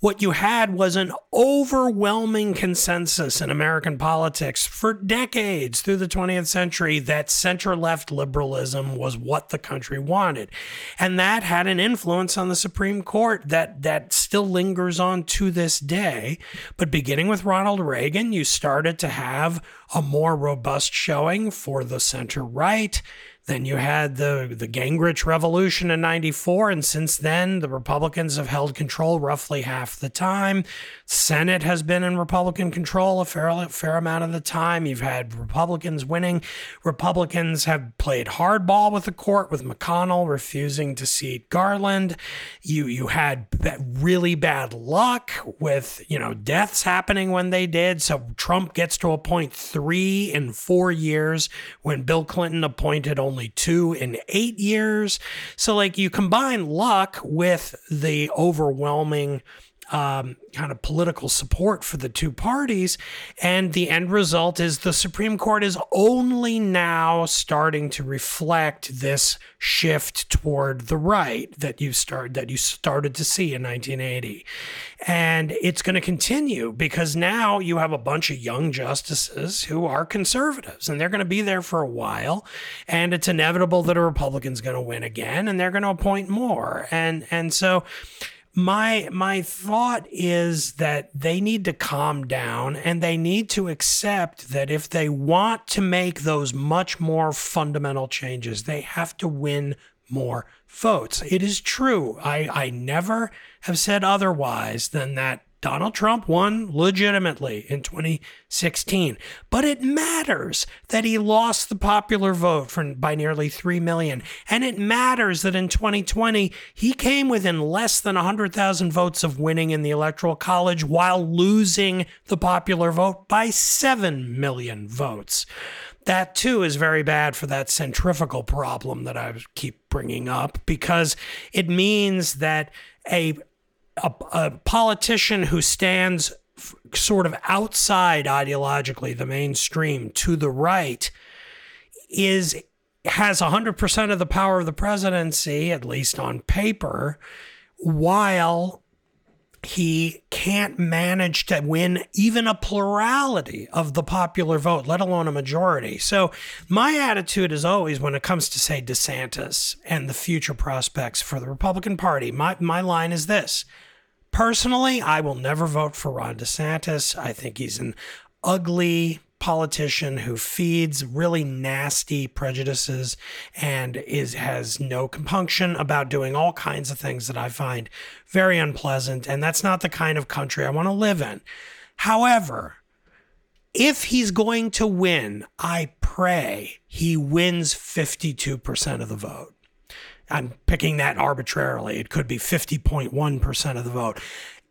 what you had was an overwhelming consensus in American politics for decades through the 20th century that center left liberalism was what the country wanted. And that had an influence on the Supreme Court that, that still lingers on to this day. But beginning with Ronald Reagan, you started to have a more robust showing for the center right. Then you had the, the Gingrich Revolution in 94. And since then, the Republicans have held control roughly half the time. Senate has been in Republican control a fair, fair amount of the time. You've had Republicans winning. Republicans have played hardball with the court, with McConnell refusing to seat Garland. You you had really bad luck with you know deaths happening when they did. So Trump gets to appoint three in four years when Bill Clinton appointed only two in eight years. So like you combine luck with the overwhelming um, kind of political support for the two parties. And the end result is the Supreme Court is only now starting to reflect this shift toward the right that you start that you started to see in 1980. And it's going to continue because now you have a bunch of young justices who are conservatives and they're going to be there for a while. And it's inevitable that a Republican's going to win again and they're going to appoint more. And and so my my thought is that they need to calm down and they need to accept that if they want to make those much more fundamental changes they have to win more votes. It is true. I i never have said otherwise than that Donald Trump won legitimately in 2016, but it matters that he lost the popular vote by nearly 3 million. And it matters that in 2020, he came within less than 100,000 votes of winning in the Electoral College while losing the popular vote by 7 million votes. that too is very bad for that centrifugal problem that I keep bringing up because it means that a a, a politician who stands f- sort of outside ideologically the mainstream to the right is has 100% of the power of the presidency at least on paper while he can't manage to win even a plurality of the popular vote, let alone a majority. So, my attitude is always when it comes to, say, DeSantis and the future prospects for the Republican Party, my, my line is this. Personally, I will never vote for Ron DeSantis. I think he's an ugly, politician who feeds really nasty prejudices and is has no compunction about doing all kinds of things that I find very unpleasant and that's not the kind of country I want to live in. However, if he's going to win, I pray he wins 52% of the vote. I'm picking that arbitrarily. It could be 50.1% of the vote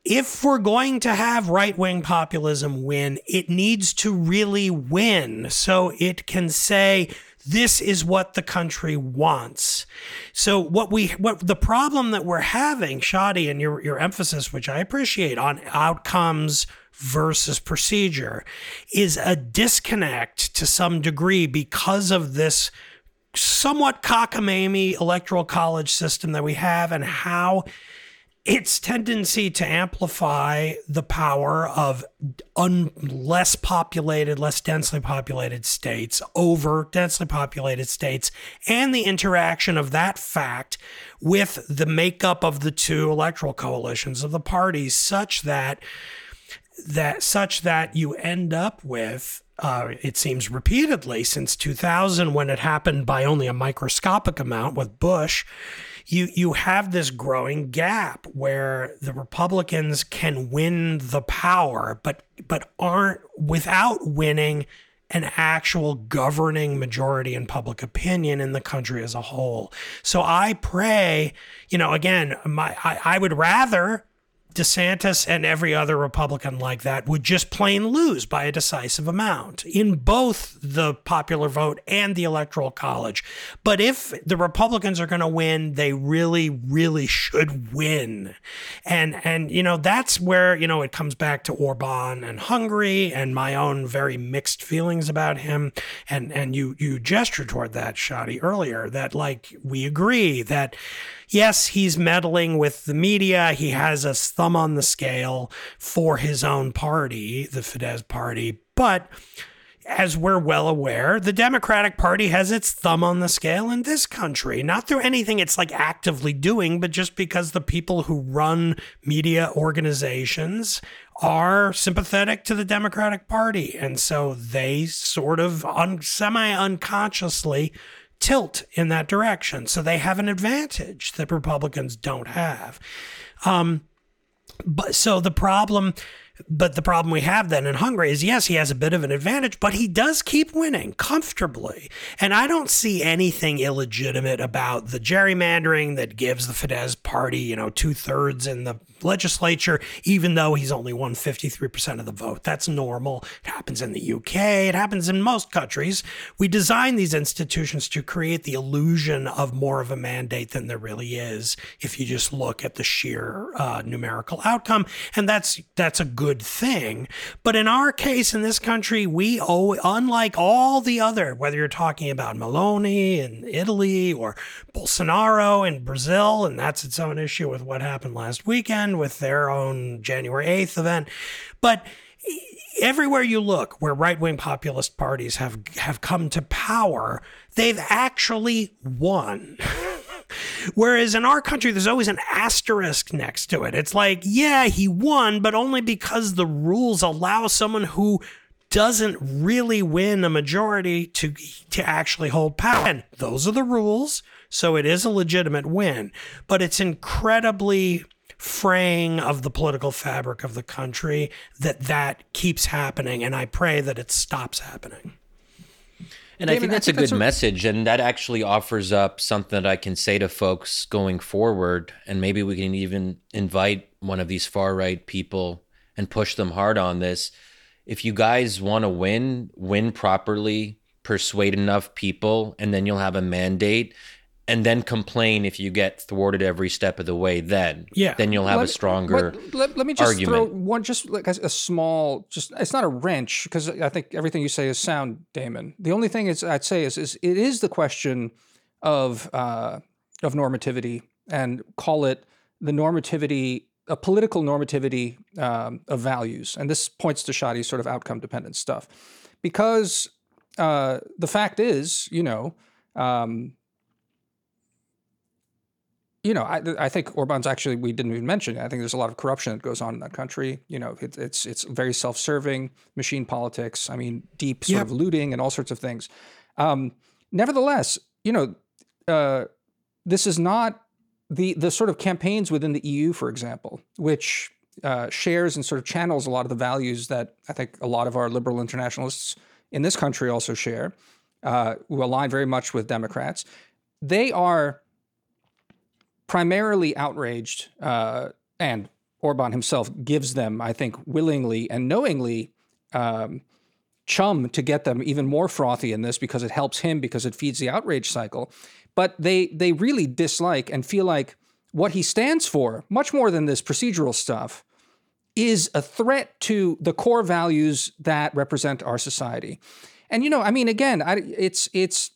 if we're going to have right wing populism win, it needs to really win so it can say, this is what the country wants. So what we what the problem that we're having, Shadi, and your your emphasis, which I appreciate, on outcomes versus procedure, is a disconnect to some degree because of this somewhat cockamamie electoral college system that we have and how its tendency to amplify the power of un- less populated, less densely populated states over densely populated states, and the interaction of that fact with the makeup of the two electoral coalitions of the parties, such that that such that you end up with uh, it seems repeatedly since 2000 when it happened by only a microscopic amount with Bush you you have this growing gap where the Republicans can win the power, but but aren't without winning an actual governing majority in public opinion in the country as a whole. So I pray, you know, again, my I, I would rather DeSantis and every other Republican like that would just plain lose by a decisive amount in both the popular vote and the electoral college. But if the Republicans are going to win, they really, really should win. And and you know that's where you know it comes back to Orban and Hungary and my own very mixed feelings about him. And and you you gestured toward that, Shadi, earlier that like we agree that yes, he's meddling with the media. He has a thumb on the scale for his own party, the Fidesz party. But as we're well aware, the Democratic Party has its thumb on the scale in this country, not through anything it's like actively doing, but just because the people who run media organizations are sympathetic to the Democratic Party. And so they sort of un- semi unconsciously tilt in that direction. So they have an advantage that Republicans don't have. Um, but so the problem but the problem we have then in Hungary is yes, he has a bit of an advantage, but he does keep winning comfortably. And I don't see anything illegitimate about the gerrymandering that gives the Fidesz party, you know, two thirds in the legislature, even though he's only won 53% of the vote. That's normal. It happens in the UK, it happens in most countries. We design these institutions to create the illusion of more of a mandate than there really is if you just look at the sheer uh, numerical outcome. And that's that's a good thing. But in our case in this country, we owe, unlike all the other, whether you're talking about Meloni in Italy or Bolsonaro in Brazil, and that's its own issue with what happened last weekend with their own January 8th event. But everywhere you look where right-wing populist parties have have come to power, they've actually won. Whereas in our country, there's always an asterisk next to it. It's like, yeah, he won, but only because the rules allow someone who doesn't really win a majority to to actually hold power. And those are the rules, so it is a legitimate win, but it's incredibly fraying of the political fabric of the country that that keeps happening and i pray that it stops happening and I think that's I think a good a... message. And that actually offers up something that I can say to folks going forward. And maybe we can even invite one of these far right people and push them hard on this. If you guys want to win, win properly, persuade enough people, and then you'll have a mandate. And then complain if you get thwarted every step of the way. Then, Yeah. then you'll have a stronger. Let, let, let me just argument. throw one, just like a, a small, just it's not a wrench because I think everything you say is sound, Damon. The only thing is I'd say is, is it is the question of uh, of normativity and call it the normativity, a political normativity um, of values, and this points to Shadi's sort of outcome dependent stuff, because uh, the fact is, you know. Um, you know, I, I think Orban's actually we didn't even mention. it. I think there's a lot of corruption that goes on in that country. You know, it, it's it's very self-serving, machine politics. I mean, deep sort of looting and all sorts of things. Um, nevertheless, you know, uh, this is not the the sort of campaigns within the EU, for example, which uh, shares and sort of channels a lot of the values that I think a lot of our liberal internationalists in this country also share, uh, who align very much with Democrats. They are primarily outraged, uh, and Orban himself gives them, I think, willingly and knowingly um, chum to get them even more frothy in this because it helps him because it feeds the outrage cycle. But they they really dislike and feel like what he stands for, much more than this procedural stuff, is a threat to the core values that represent our society. And you know, I mean, again, I, it's it's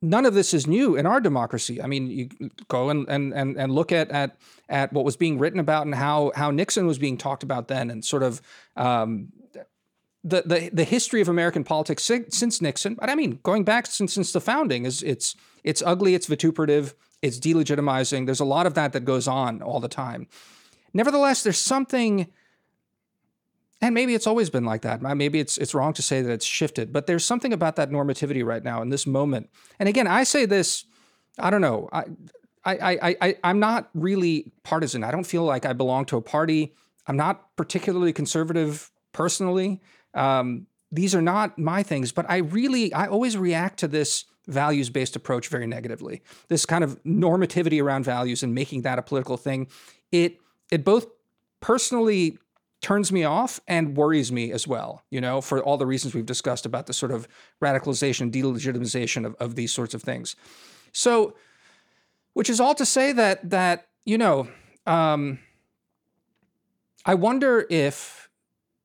none of this is new in our democracy. I mean, you go and and and, and look at, at at what was being written about and how how Nixon was being talked about then, and sort of um, the, the the history of American politics si- since Nixon. But I mean, going back since since the founding is it's it's ugly, it's vituperative, it's delegitimizing. There's a lot of that that goes on all the time. Nevertheless, there's something and maybe it's always been like that. Maybe it's it's wrong to say that it's shifted, but there's something about that normativity right now in this moment. And again, I say this, I don't know. I I I, I I'm not really partisan. I don't feel like I belong to a party. I'm not particularly conservative personally. Um, these are not my things, but I really I always react to this values-based approach very negatively. This kind of normativity around values and making that a political thing. It it both personally turns me off and worries me as well, you know, for all the reasons we've discussed about the sort of radicalization, delegitimization of, of these sorts of things. So, which is all to say that that, you know, um, I wonder if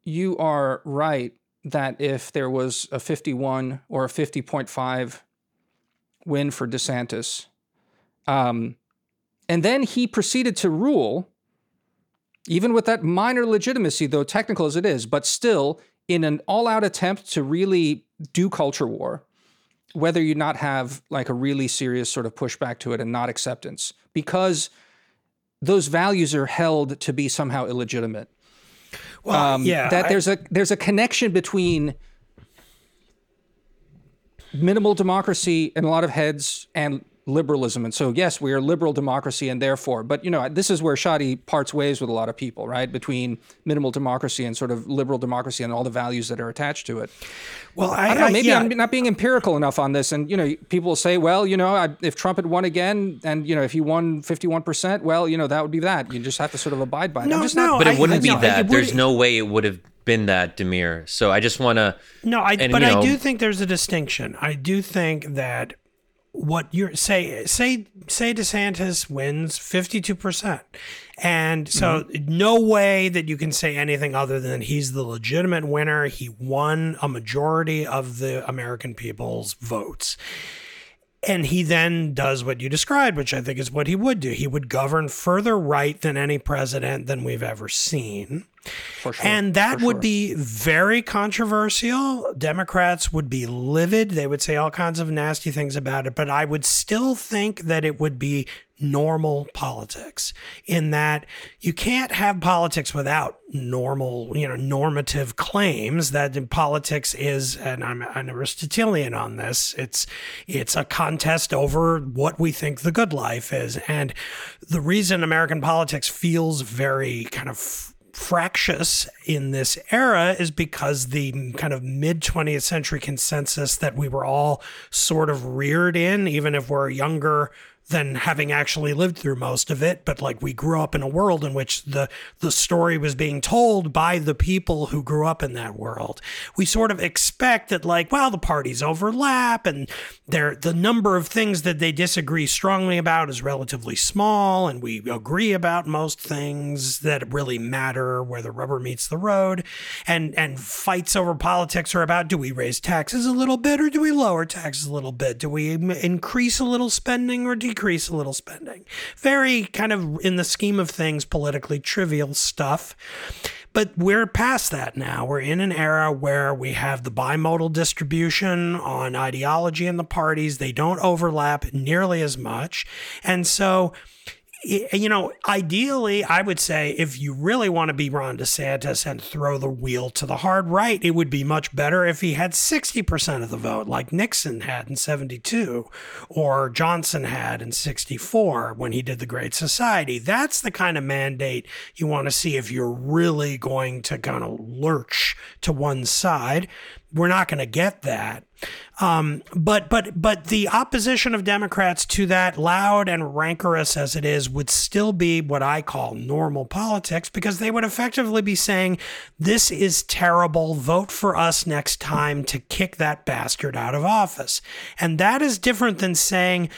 you are right that if there was a 51 or a 50.5 win for DeSantis, um, and then he proceeded to rule even with that minor legitimacy, though technical as it is, but still in an all out attempt to really do culture war, whether you not have like a really serious sort of pushback to it and not acceptance, because those values are held to be somehow illegitimate. Well, Um, yeah, that I- there's a there's a connection between minimal democracy in a lot of heads and liberalism. And so, yes, we are liberal democracy, and therefore, but you know, this is where Shadi parts ways with a lot of people, right? Between minimal democracy and sort of liberal democracy and all the values that are attached to it. well, I, I don't know. Maybe yeah. I'm not being empirical enough on this. And you know, people will say, well, you know, I, if Trump had won again, and you know, if he won 51 percent, well, you know, that would be that. You just have to sort of abide by it. No, I'm just no, not. But it I- wouldn't be no, it that. There's would- no way it would have been that, Damir. So I just want to. No, I, And, but you I do think there's a distinction. I do think that what you're say say say DeSantis wins 52%. And so mm-hmm. no way that you can say anything other than he's the legitimate winner. He won a majority of the American people's votes. And he then does what you described, which I think is what he would do. He would govern further right than any president than we've ever seen. sure, And that for would sure. be very controversial. Democrats would be livid. They would say all kinds of nasty things about it. But I would still think that it would be normal politics in that you can't have politics without normal, you know, normative claims that politics is, and I'm an Aristotelian on this, it's it's a contest over what we think the good life is. And the reason American politics feels very kind of fractious in this era is because the kind of mid 20th century consensus that we were all sort of reared in, even if we're younger than having actually lived through most of it but like we grew up in a world in which the the story was being told by the people who grew up in that world. We sort of expect that like well the parties overlap and there the number of things that they disagree strongly about is relatively small and we agree about most things that really matter where the rubber meets the road and and fights over politics are about do we raise taxes a little bit or do we lower taxes a little bit? Do we increase a little spending or decrease a little spending. Very kind of in the scheme of things, politically trivial stuff. But we're past that now. We're in an era where we have the bimodal distribution on ideology in the parties. They don't overlap nearly as much. And so you know, ideally, I would say if you really want to be Ron DeSantis and throw the wheel to the hard right, it would be much better if he had 60% of the vote, like Nixon had in 72 or Johnson had in 64 when he did the Great Society. That's the kind of mandate you want to see if you're really going to kind of lurch to one side. We're not going to get that. Um, but but but the opposition of Democrats to that, loud and rancorous as it is, would still be what I call normal politics because they would effectively be saying, "This is terrible. Vote for us next time to kick that bastard out of office." And that is different than saying.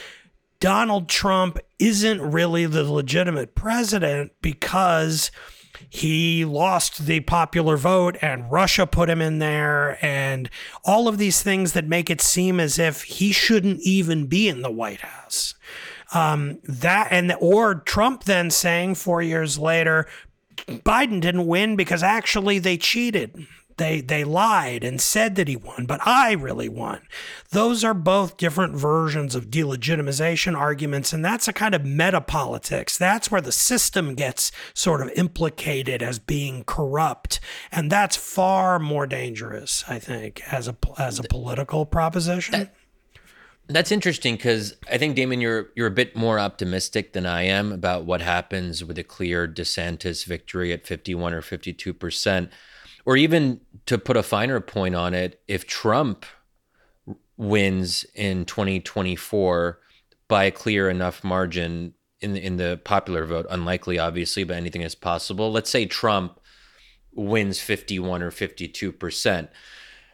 Donald Trump isn't really the legitimate president because he lost the popular vote and Russia put him in there and all of these things that make it seem as if he shouldn't even be in the White House. Um, that and or Trump then saying four years later, Biden didn't win because actually they cheated. They they lied and said that he won, but I really won. Those are both different versions of delegitimization arguments, and that's a kind of meta politics. That's where the system gets sort of implicated as being corrupt, and that's far more dangerous, I think, as a as a political proposition. That, that's interesting because I think Damon, you're you're a bit more optimistic than I am about what happens with a clear DeSantis victory at 51 or 52 percent or even to put a finer point on it, if Trump wins in 2024 by a clear enough margin in the, in the popular vote, unlikely obviously, but anything is possible. Let's say Trump wins 51 or 52 percent.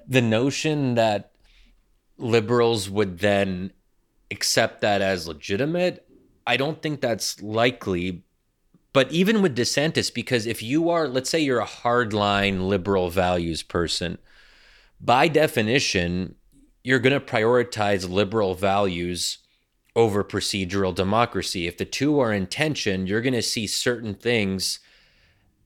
The notion that liberals would then accept that as legitimate, I don't think that's likely but even with DeSantis, because if you are, let's say you're a hardline liberal values person, by definition, you're going to prioritize liberal values over procedural democracy. If the two are in tension, you're going to see certain things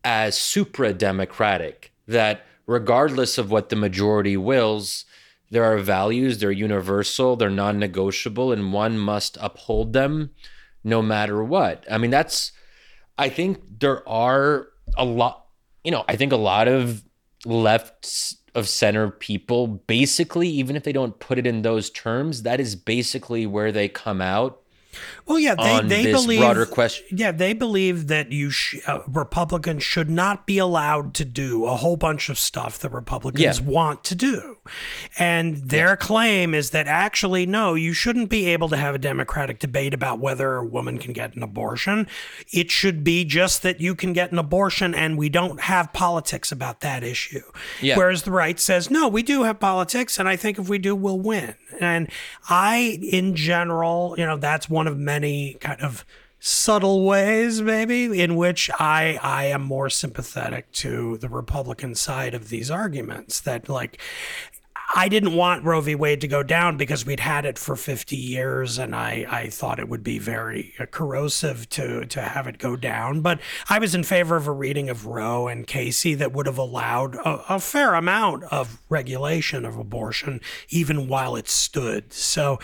as supra democratic, that regardless of what the majority wills, there are values, they're universal, they're non negotiable, and one must uphold them no matter what. I mean, that's I think there are a lot, you know, I think a lot of left of center people basically, even if they don't put it in those terms, that is basically where they come out well, yeah, they, they believe broader question. Yeah, they believe that you sh- uh, Republicans should not be allowed to do a whole bunch of stuff that Republicans yeah. want to do, and their yeah. claim is that actually no, you shouldn't be able to have a democratic debate about whether a woman can get an abortion. It should be just that you can get an abortion, and we don't have politics about that issue. Yeah. Whereas the right says no, we do have politics, and I think if we do, we'll win. And I, in general, you know, that's one of many kind of subtle ways maybe in which I I am more sympathetic to the Republican side of these arguments that like I didn't want Roe v. Wade to go down because we'd had it for 50 years, and I, I thought it would be very uh, corrosive to, to have it go down. But I was in favor of a reading of Roe and Casey that would have allowed a, a fair amount of regulation of abortion, even while it stood. So,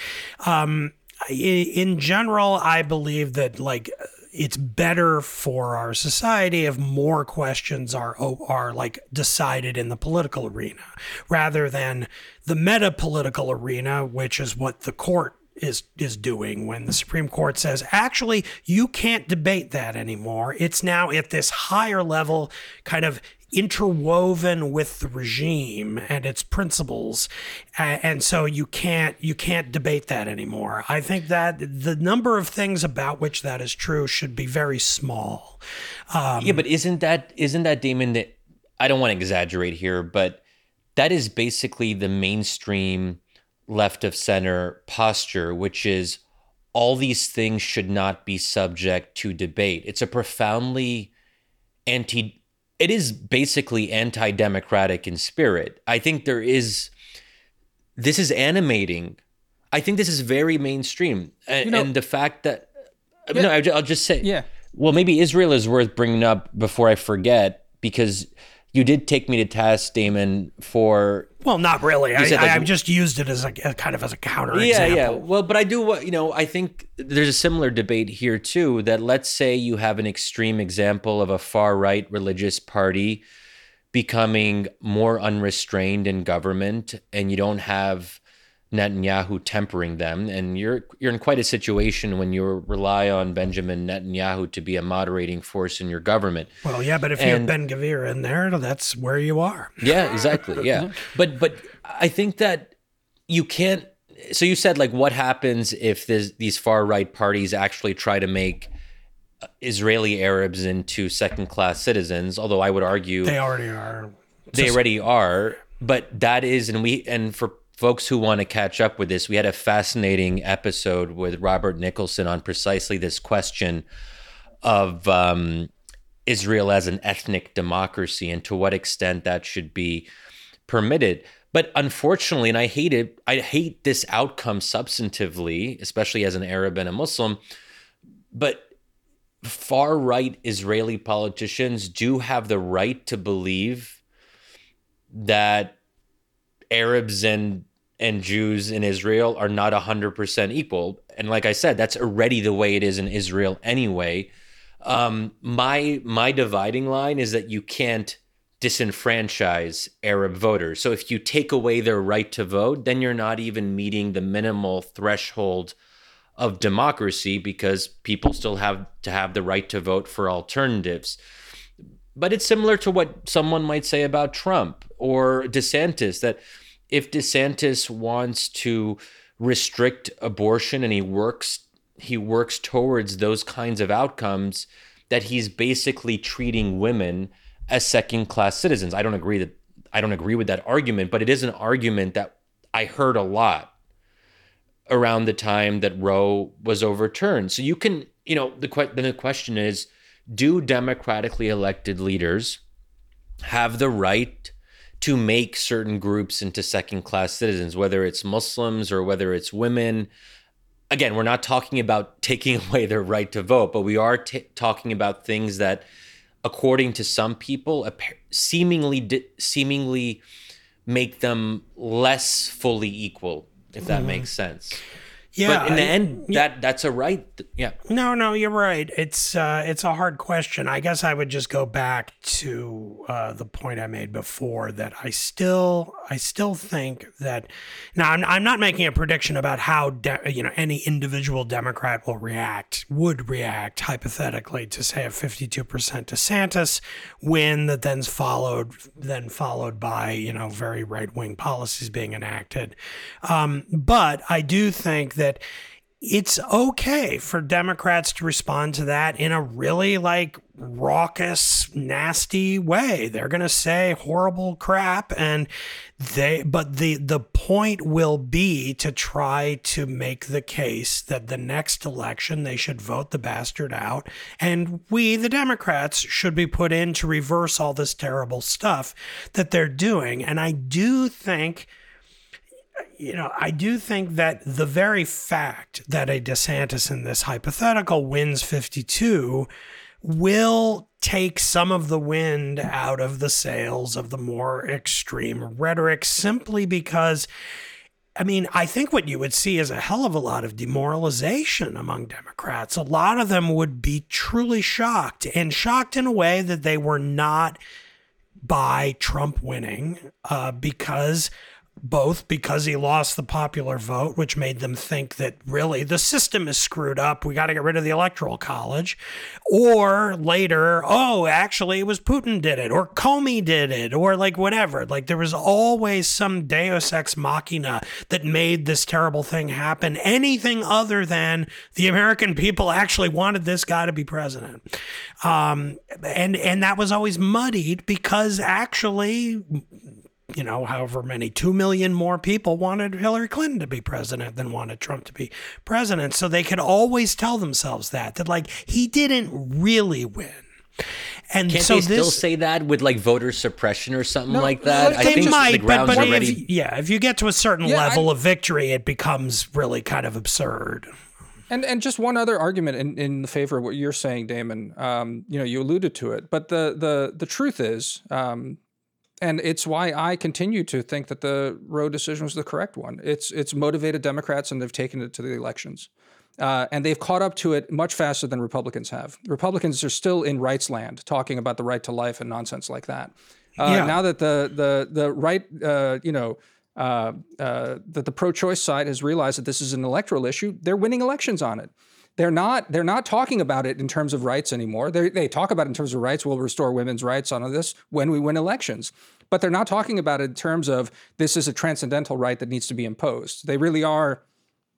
um, in general, I believe that like it's better for our society if more questions are are like decided in the political arena rather than the meta political arena, which is what the court is is doing when the Supreme Court says actually you can't debate that anymore. It's now at this higher level kind of interwoven with the regime and its principles and so you can't you can't debate that anymore. I think that the number of things about which that is true should be very small. Um, yeah but isn't that isn't that damon that i don't want to exaggerate here but that is basically the mainstream left of center posture which is all these things should not be subject to debate. It's a profoundly anti it is basically anti-democratic in spirit. I think there is this is animating. I think this is very mainstream, and, you know, and the fact that yeah, no, I'll just say, yeah. Well, maybe Israel is worth bringing up before I forget because you did take me to task, Damon, for well, not really. I, like, I, have just used it as a, a, kind of as a counter. Yeah, example. yeah. Well, but I do what you know. I think there's a similar debate here too. That let's say you have an extreme example of a far right religious party becoming more unrestrained in government, and you don't have Netanyahu tempering them, and you're you're in quite a situation when you rely on Benjamin Netanyahu to be a moderating force in your government. Well, yeah, but if and, you have Ben Gvir in there, that's where you are. Yeah, exactly. Yeah, but but I think that you can't. So you said like, what happens if these far right parties actually try to make Israeli Arabs into second class citizens? Although I would argue they already are. They already are. But that is, and we, and for folks who want to catch up with this, we had a fascinating episode with Robert Nicholson on precisely this question of um, Israel as an ethnic democracy and to what extent that should be permitted. But unfortunately, and I hate it, I hate this outcome substantively, especially as an Arab and a Muslim. But far right Israeli politicians do have the right to believe that Arabs and and Jews in Israel are not 100% equal. And like I said, that's already the way it is in Israel anyway. Um, my my dividing line is that you can't disenfranchise Arab voters. So if you take away their right to vote, then you're not even meeting the minimal threshold of democracy because people still have to have the right to vote for alternatives. But it's similar to what someone might say about Trump or DeSantis that if DeSantis wants to restrict abortion and he works he works towards those kinds of outcomes that he's basically treating women as second class citizens. I don't agree that I don't agree with that argument, but it is an argument that I heard a lot around the time that Roe was overturned. So you can, you know, the then the question is, do democratically elected leaders have the right to make certain groups into second class citizens, whether it's Muslims or whether it's women. Again, we're not talking about taking away their right to vote, but we are t- talking about things that, according to some people, seemingly di- seemingly make them less fully equal, if that mm-hmm. makes sense. Yeah, but in the I, end, that that's a right. Yeah. No, no, you're right. It's uh, it's a hard question. I guess I would just go back to uh, the point I made before that I still I still think that now I'm I'm not making a prediction about how de- you know any individual Democrat will react would react hypothetically to say a 52 percent DeSantis win that then's followed then followed by you know very right wing policies being enacted. Um, but I do think that that it's okay for Democrats to respond to that in a really like raucous, nasty way. They're going to say horrible crap and they but the the point will be to try to make the case that the next election they should vote the bastard out and we the Democrats should be put in to reverse all this terrible stuff that they're doing. And I do think you know, I do think that the very fact that a DeSantis in this hypothetical wins 52 will take some of the wind out of the sails of the more extreme rhetoric simply because. I mean, I think what you would see is a hell of a lot of demoralization among Democrats. A lot of them would be truly shocked and shocked in a way that they were not by Trump winning uh, because both because he lost the popular vote, which made them think that really the system is screwed up. We got to get rid of the electoral college. Or later, oh, actually, it was Putin did it, or Comey did it, or like whatever. Like there was always some deus ex machina that made this terrible thing happen. Anything other than the American people actually wanted this guy to be president. Um, and, and that was always muddied because actually you know, however many, 2 million more people wanted Hillary Clinton to be president than wanted Trump to be president. So they could always tell themselves that, that like he didn't really win. And Can't so they this, still say that with like voter suppression or something no, like that? I think might, the ground's but, but already. If, yeah, if you get to a certain yeah, level I, of victory, it becomes really kind of absurd. And and just one other argument in, in favor of what you're saying, Damon. Um, you know, you alluded to it, but the the the truth is, um, and it's why I continue to think that the Roe decision was the correct one. It's it's motivated Democrats, and they've taken it to the elections, uh, and they've caught up to it much faster than Republicans have. Republicans are still in rights land, talking about the right to life and nonsense like that. Uh, yeah. Now that the the the right, uh, you know. Uh, uh, that the pro-choice side has realized that this is an electoral issue. They're winning elections on it. They're not. They're not talking about it in terms of rights anymore. They they talk about it in terms of rights. We'll restore women's rights on this when we win elections but they're not talking about it in terms of this is a transcendental right that needs to be imposed. They really are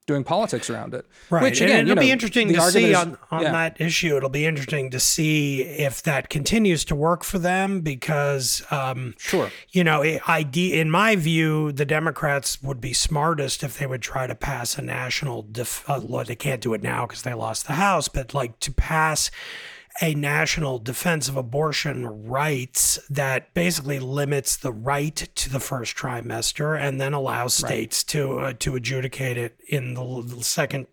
doing politics around it. Right. Which again, and it'll know, be interesting to see is, on, on yeah. that issue. It'll be interesting to see if that continues to work for them because, um, sure, you know, I, in my view, the Democrats would be smartest if they would try to pass a national. Def- uh, they can't do it now because they lost the House, but like to pass a national defense of abortion rights that basically limits the right to the first trimester and then allows states right. to uh, to adjudicate it in the, second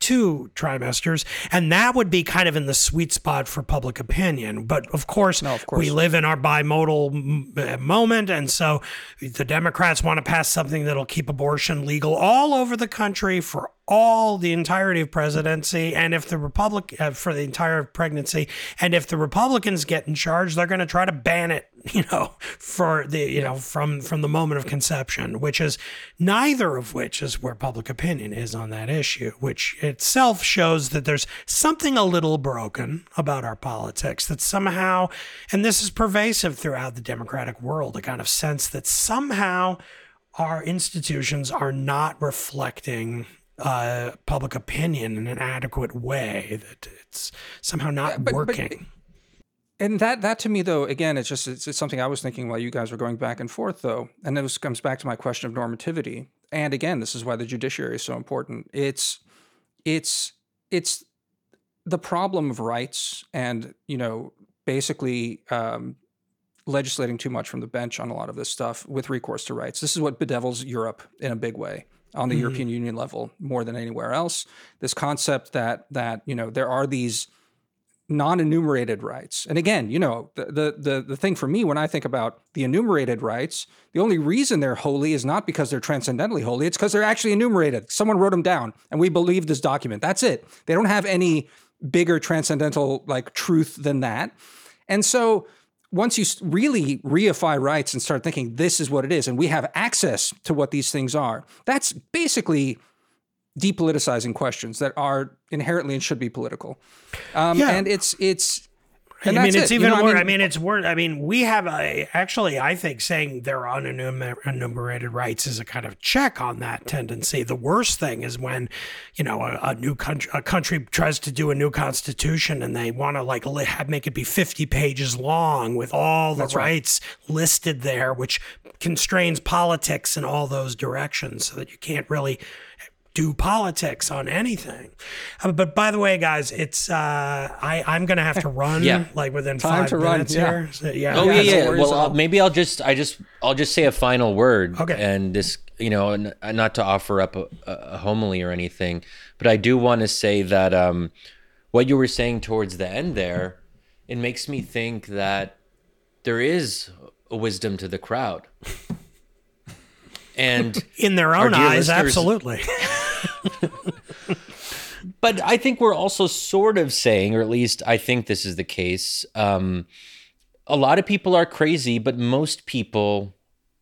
two trimesters and that would be kind of in the sweet spot for public opinion but of course, no, of course. we live in our bimodal m- uh, moment and so the democrats want to pass something that'll keep abortion legal all over the country for all the entirety of presidency and if the republic uh, for the entire pregnancy and if the republicans get in charge they're going to try to ban it you know for the you know from from the moment of conception which is neither of which is where public opinion is on that issue which itself shows that there's something a little broken about our politics that somehow and this is pervasive throughout the democratic world a kind of sense that somehow our institutions are not reflecting uh, public opinion in an adequate way. That it's somehow not yeah, but, working. But, and that that to me though again it's just it's, it's, something I was thinking while you guys were going back and forth though and this comes back to my question of normativity and again this is why the judiciary is so important it's it's it's the problem of rights and you know basically um, legislating too much from the bench on a lot of this stuff with recourse to rights this is what bedevils Europe in a big way on the mm-hmm. European Union level more than anywhere else. This concept that that you know there are these non-enumerated rights, and again, you know the, the the the thing for me when I think about the enumerated rights, the only reason they're holy is not because they're transcendentally holy; it's because they're actually enumerated. Someone wrote them down, and we believe this document. That's it. They don't have any bigger transcendental like truth than that, and so once you really reify rights and start thinking this is what it is, and we have access to what these things are, that's basically depoliticizing questions that are inherently and should be political. Um, yeah. And it's it's I mean, it's it. even you know, more. I mean, I mean, it's uh, worth. I mean, we have a actually. I think saying there are unenumerated rights is a kind of check on that tendency. The worst thing is when, you know, a, a new country a country tries to do a new constitution and they want to like have, make it be fifty pages long with all the That's rights right. listed there, which constrains politics in all those directions, so that you can't really do politics on anything. Uh, but by the way, guys, it's uh, I I'm gonna have to run yeah. like within Time five minutes run. here. Yeah. So, yeah. Oh yeah, yeah. Well, I'll, maybe I'll just I just I'll just say a final word. Okay. And this, you know, not to offer up a, a homily or anything, but I do want to say that um, what you were saying towards the end there, it makes me think that there is a wisdom to the crowd. And in their own eyes, absolutely. but I think we're also sort of saying, or at least I think this is the case. Um, a lot of people are crazy, but most people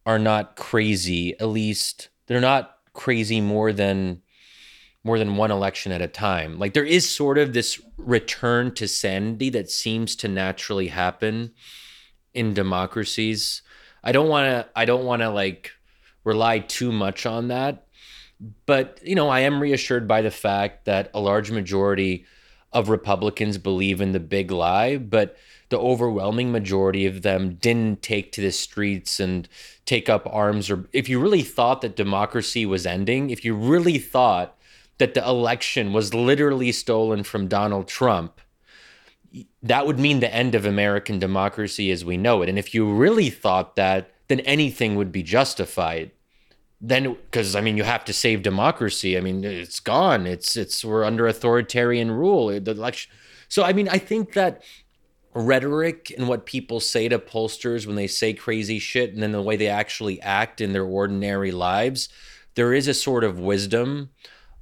are not crazy. At least they're not crazy more than more than one election at a time. Like there is sort of this return to sanity that seems to naturally happen in democracies. I don't want to I don't want to like rely too much on that. But, you know, I am reassured by the fact that a large majority of Republicans believe in the big lie, but the overwhelming majority of them didn't take to the streets and take up arms or if you really thought that democracy was ending, if you really thought that the election was literally stolen from Donald Trump, that would mean the end of American democracy as we know it. And if you really thought that, then anything would be justified. Then, because I mean, you have to save democracy. I mean, it's gone. It's it's we're under authoritarian rule. The election. So I mean, I think that rhetoric and what people say to pollsters when they say crazy shit, and then the way they actually act in their ordinary lives, there is a sort of wisdom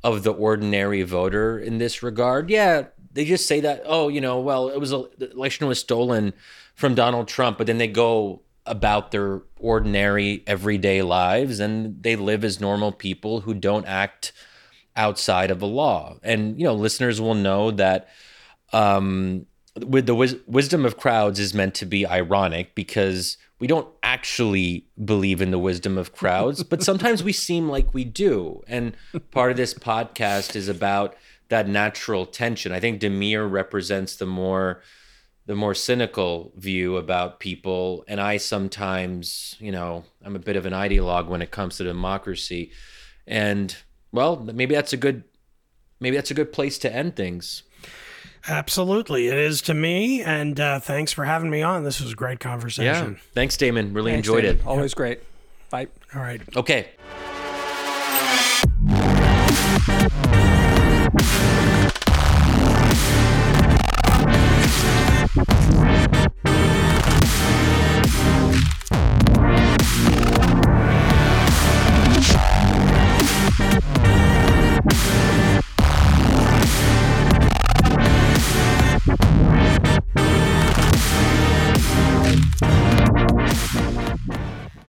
of the ordinary voter in this regard. Yeah, they just say that, oh, you know, well, it was a, the election was stolen from Donald Trump, but then they go about their ordinary everyday lives and they live as normal people who don't act outside of the law. And you know, listeners will know that um, with the wis- wisdom of crowds is meant to be ironic because we don't actually believe in the wisdom of crowds, but sometimes we seem like we do. And part of this podcast is about that natural tension. I think Damir represents the more the more cynical view about people and I sometimes, you know, I'm a bit of an ideologue when it comes to democracy. And well, maybe that's a good maybe that's a good place to end things. Absolutely, it is to me. And uh, thanks for having me on. This was a great conversation. Yeah. Thanks, Damon. Really Thanks, enjoyed David. it. Always great. Bye. All right. Okay.